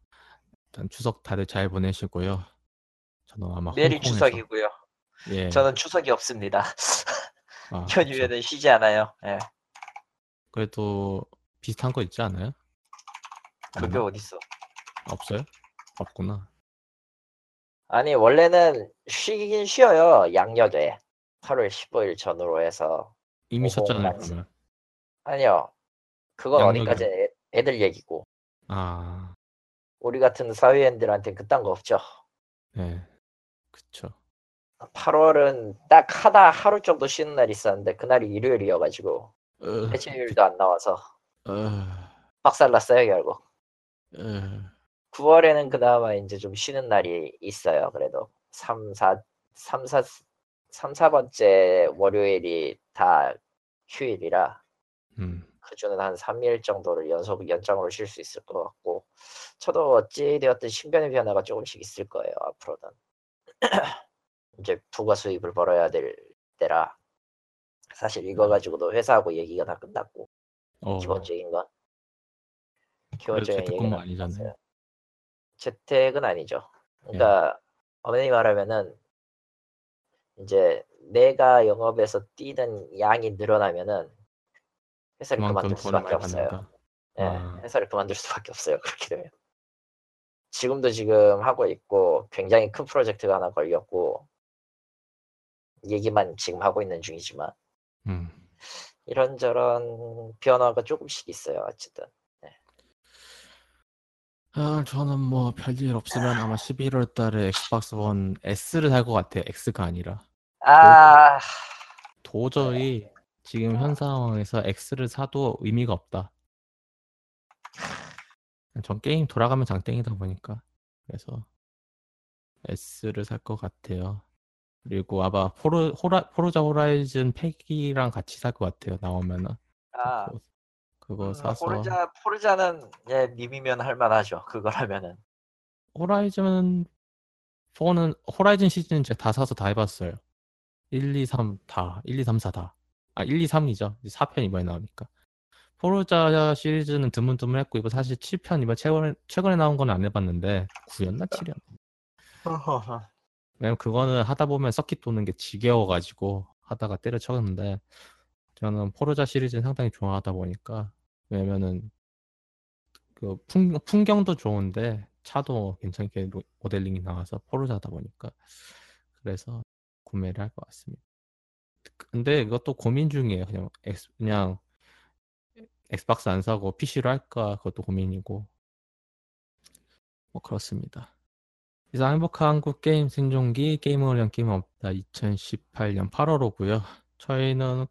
일단 추석 다들 잘 보내시고요. 저는 아마 내일 홍콩에서 추석이고요. 예. 저는 추석이 없습니다. 아, 그쵸. 연휴에는 쉬지 않아요. 예. 그래도 비슷한 거 있지 않아요? 그게 없나? 어딨어. 없어요? 없구나. 아니, 원래는 쉬긴 쉬어요. 양력에. 8월 15일 전후로 해서. 이미 쉬었잖아요, 맞지. 그러면. 아니요. 그건 양력이요? 어디까지 애, 애들 얘기고. 아, 우리 같은 사회인들한테 그딴 거 없죠. 네. 그쵸. 8월은 딱 하다 하루 정도 쉬는 날 있었는데 그날이 일요일이어가지고 으, 해체일도 안 나와서 으, 박살났어요 결국. 으, 9월에는 그나마 이제 좀 쉬는 날이 있어요. 그래도 3, 4, 3, 4, 3, 4번째 월요일이 다 휴일이라 음, 그 주는 한 3일 정도를 연속 연장으로 쉴 수 있을 것 같고 저도 어찌 되었든 신변의 변화가 조금씩 있을 거예요 앞으로는 이제 부가 수입을 벌어야 될 때라 사실 이거 가지고도 회사하고 얘기가 다 끝났고 어, 기본적인 건 기본적인 얘기는 아니잖아요. 재택은 아니죠. 그러니까 어머니 말하면은 이제 내가 영업에서 뛰는 양이 늘어나면은 회사를 그만둘 수밖에 없어요. 받는다. 예, 아. 회사를 그만둘 수밖에 없어요. 그렇게 되면. 지금도 지금 하고 있고 굉장히 큰 프로젝트가 하나 걸렸고 얘기만 지금 하고 있는 중이지만 음, 이런저런 변화가 조금씩 있어요. 어쨌든 아, 저는 뭐 별일 없으면 아마 11월 달에 엑스박스 원 S를 살 것 같아요. X가 아니라. 아 도저히 지금 현 상황에서 X를 사도 의미가 없다. 전 게임 돌아가면 장땡이다 보니까. 그래서 S를 살 것 같아요. 그리고 아마 포르 호라 포르자 호라이즌 팩이랑 같이 살 것 같아요. 나오면은 아, 그거, 그거 음, 사서 포르자 포르자는 예, 밈이면 할만하죠. 그거라면은. 호라이즌 4는 호라이즌 시즌 제가 다 사서 다 해봤어요. 1, 2, 3 다. 1, 2, 3, 4 다. 아 1, 2, 3이죠. 4편 이번에 나오니까. 포르자 시리즈는 드문드문했고 이거 사실 7편 이번 최근에 최근에 나온 건 안 해봤는데 9였나 7였나? 왜냐면 그거는 하다 보면 서킷 도는 게 지겨워가지고 하다가 때려쳤는데 저는 포르자 시리즈는 상당히 좋아하다 보니까 왜냐면은 그 풍, 풍경도 좋은데 차도 괜찮게 로- 모델링이 나와서 Forza다 보니까 그래서 구매를 할 것 같습니다. 근데 이것도 고민 중이에요. 그냥 X, 그냥 Xbox 안 사고 PC로 할까 그것도 고민이고 뭐 그렇습니다. 이상 행복한 한국 게임 생존기 게임을 위한 게임 없다 2018년 8월호고요. 저희는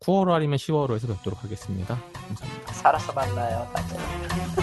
9월 아니면 10월호에서 뵙도록 하겠습니다. 감사합니다. 살아서 만나요. 딴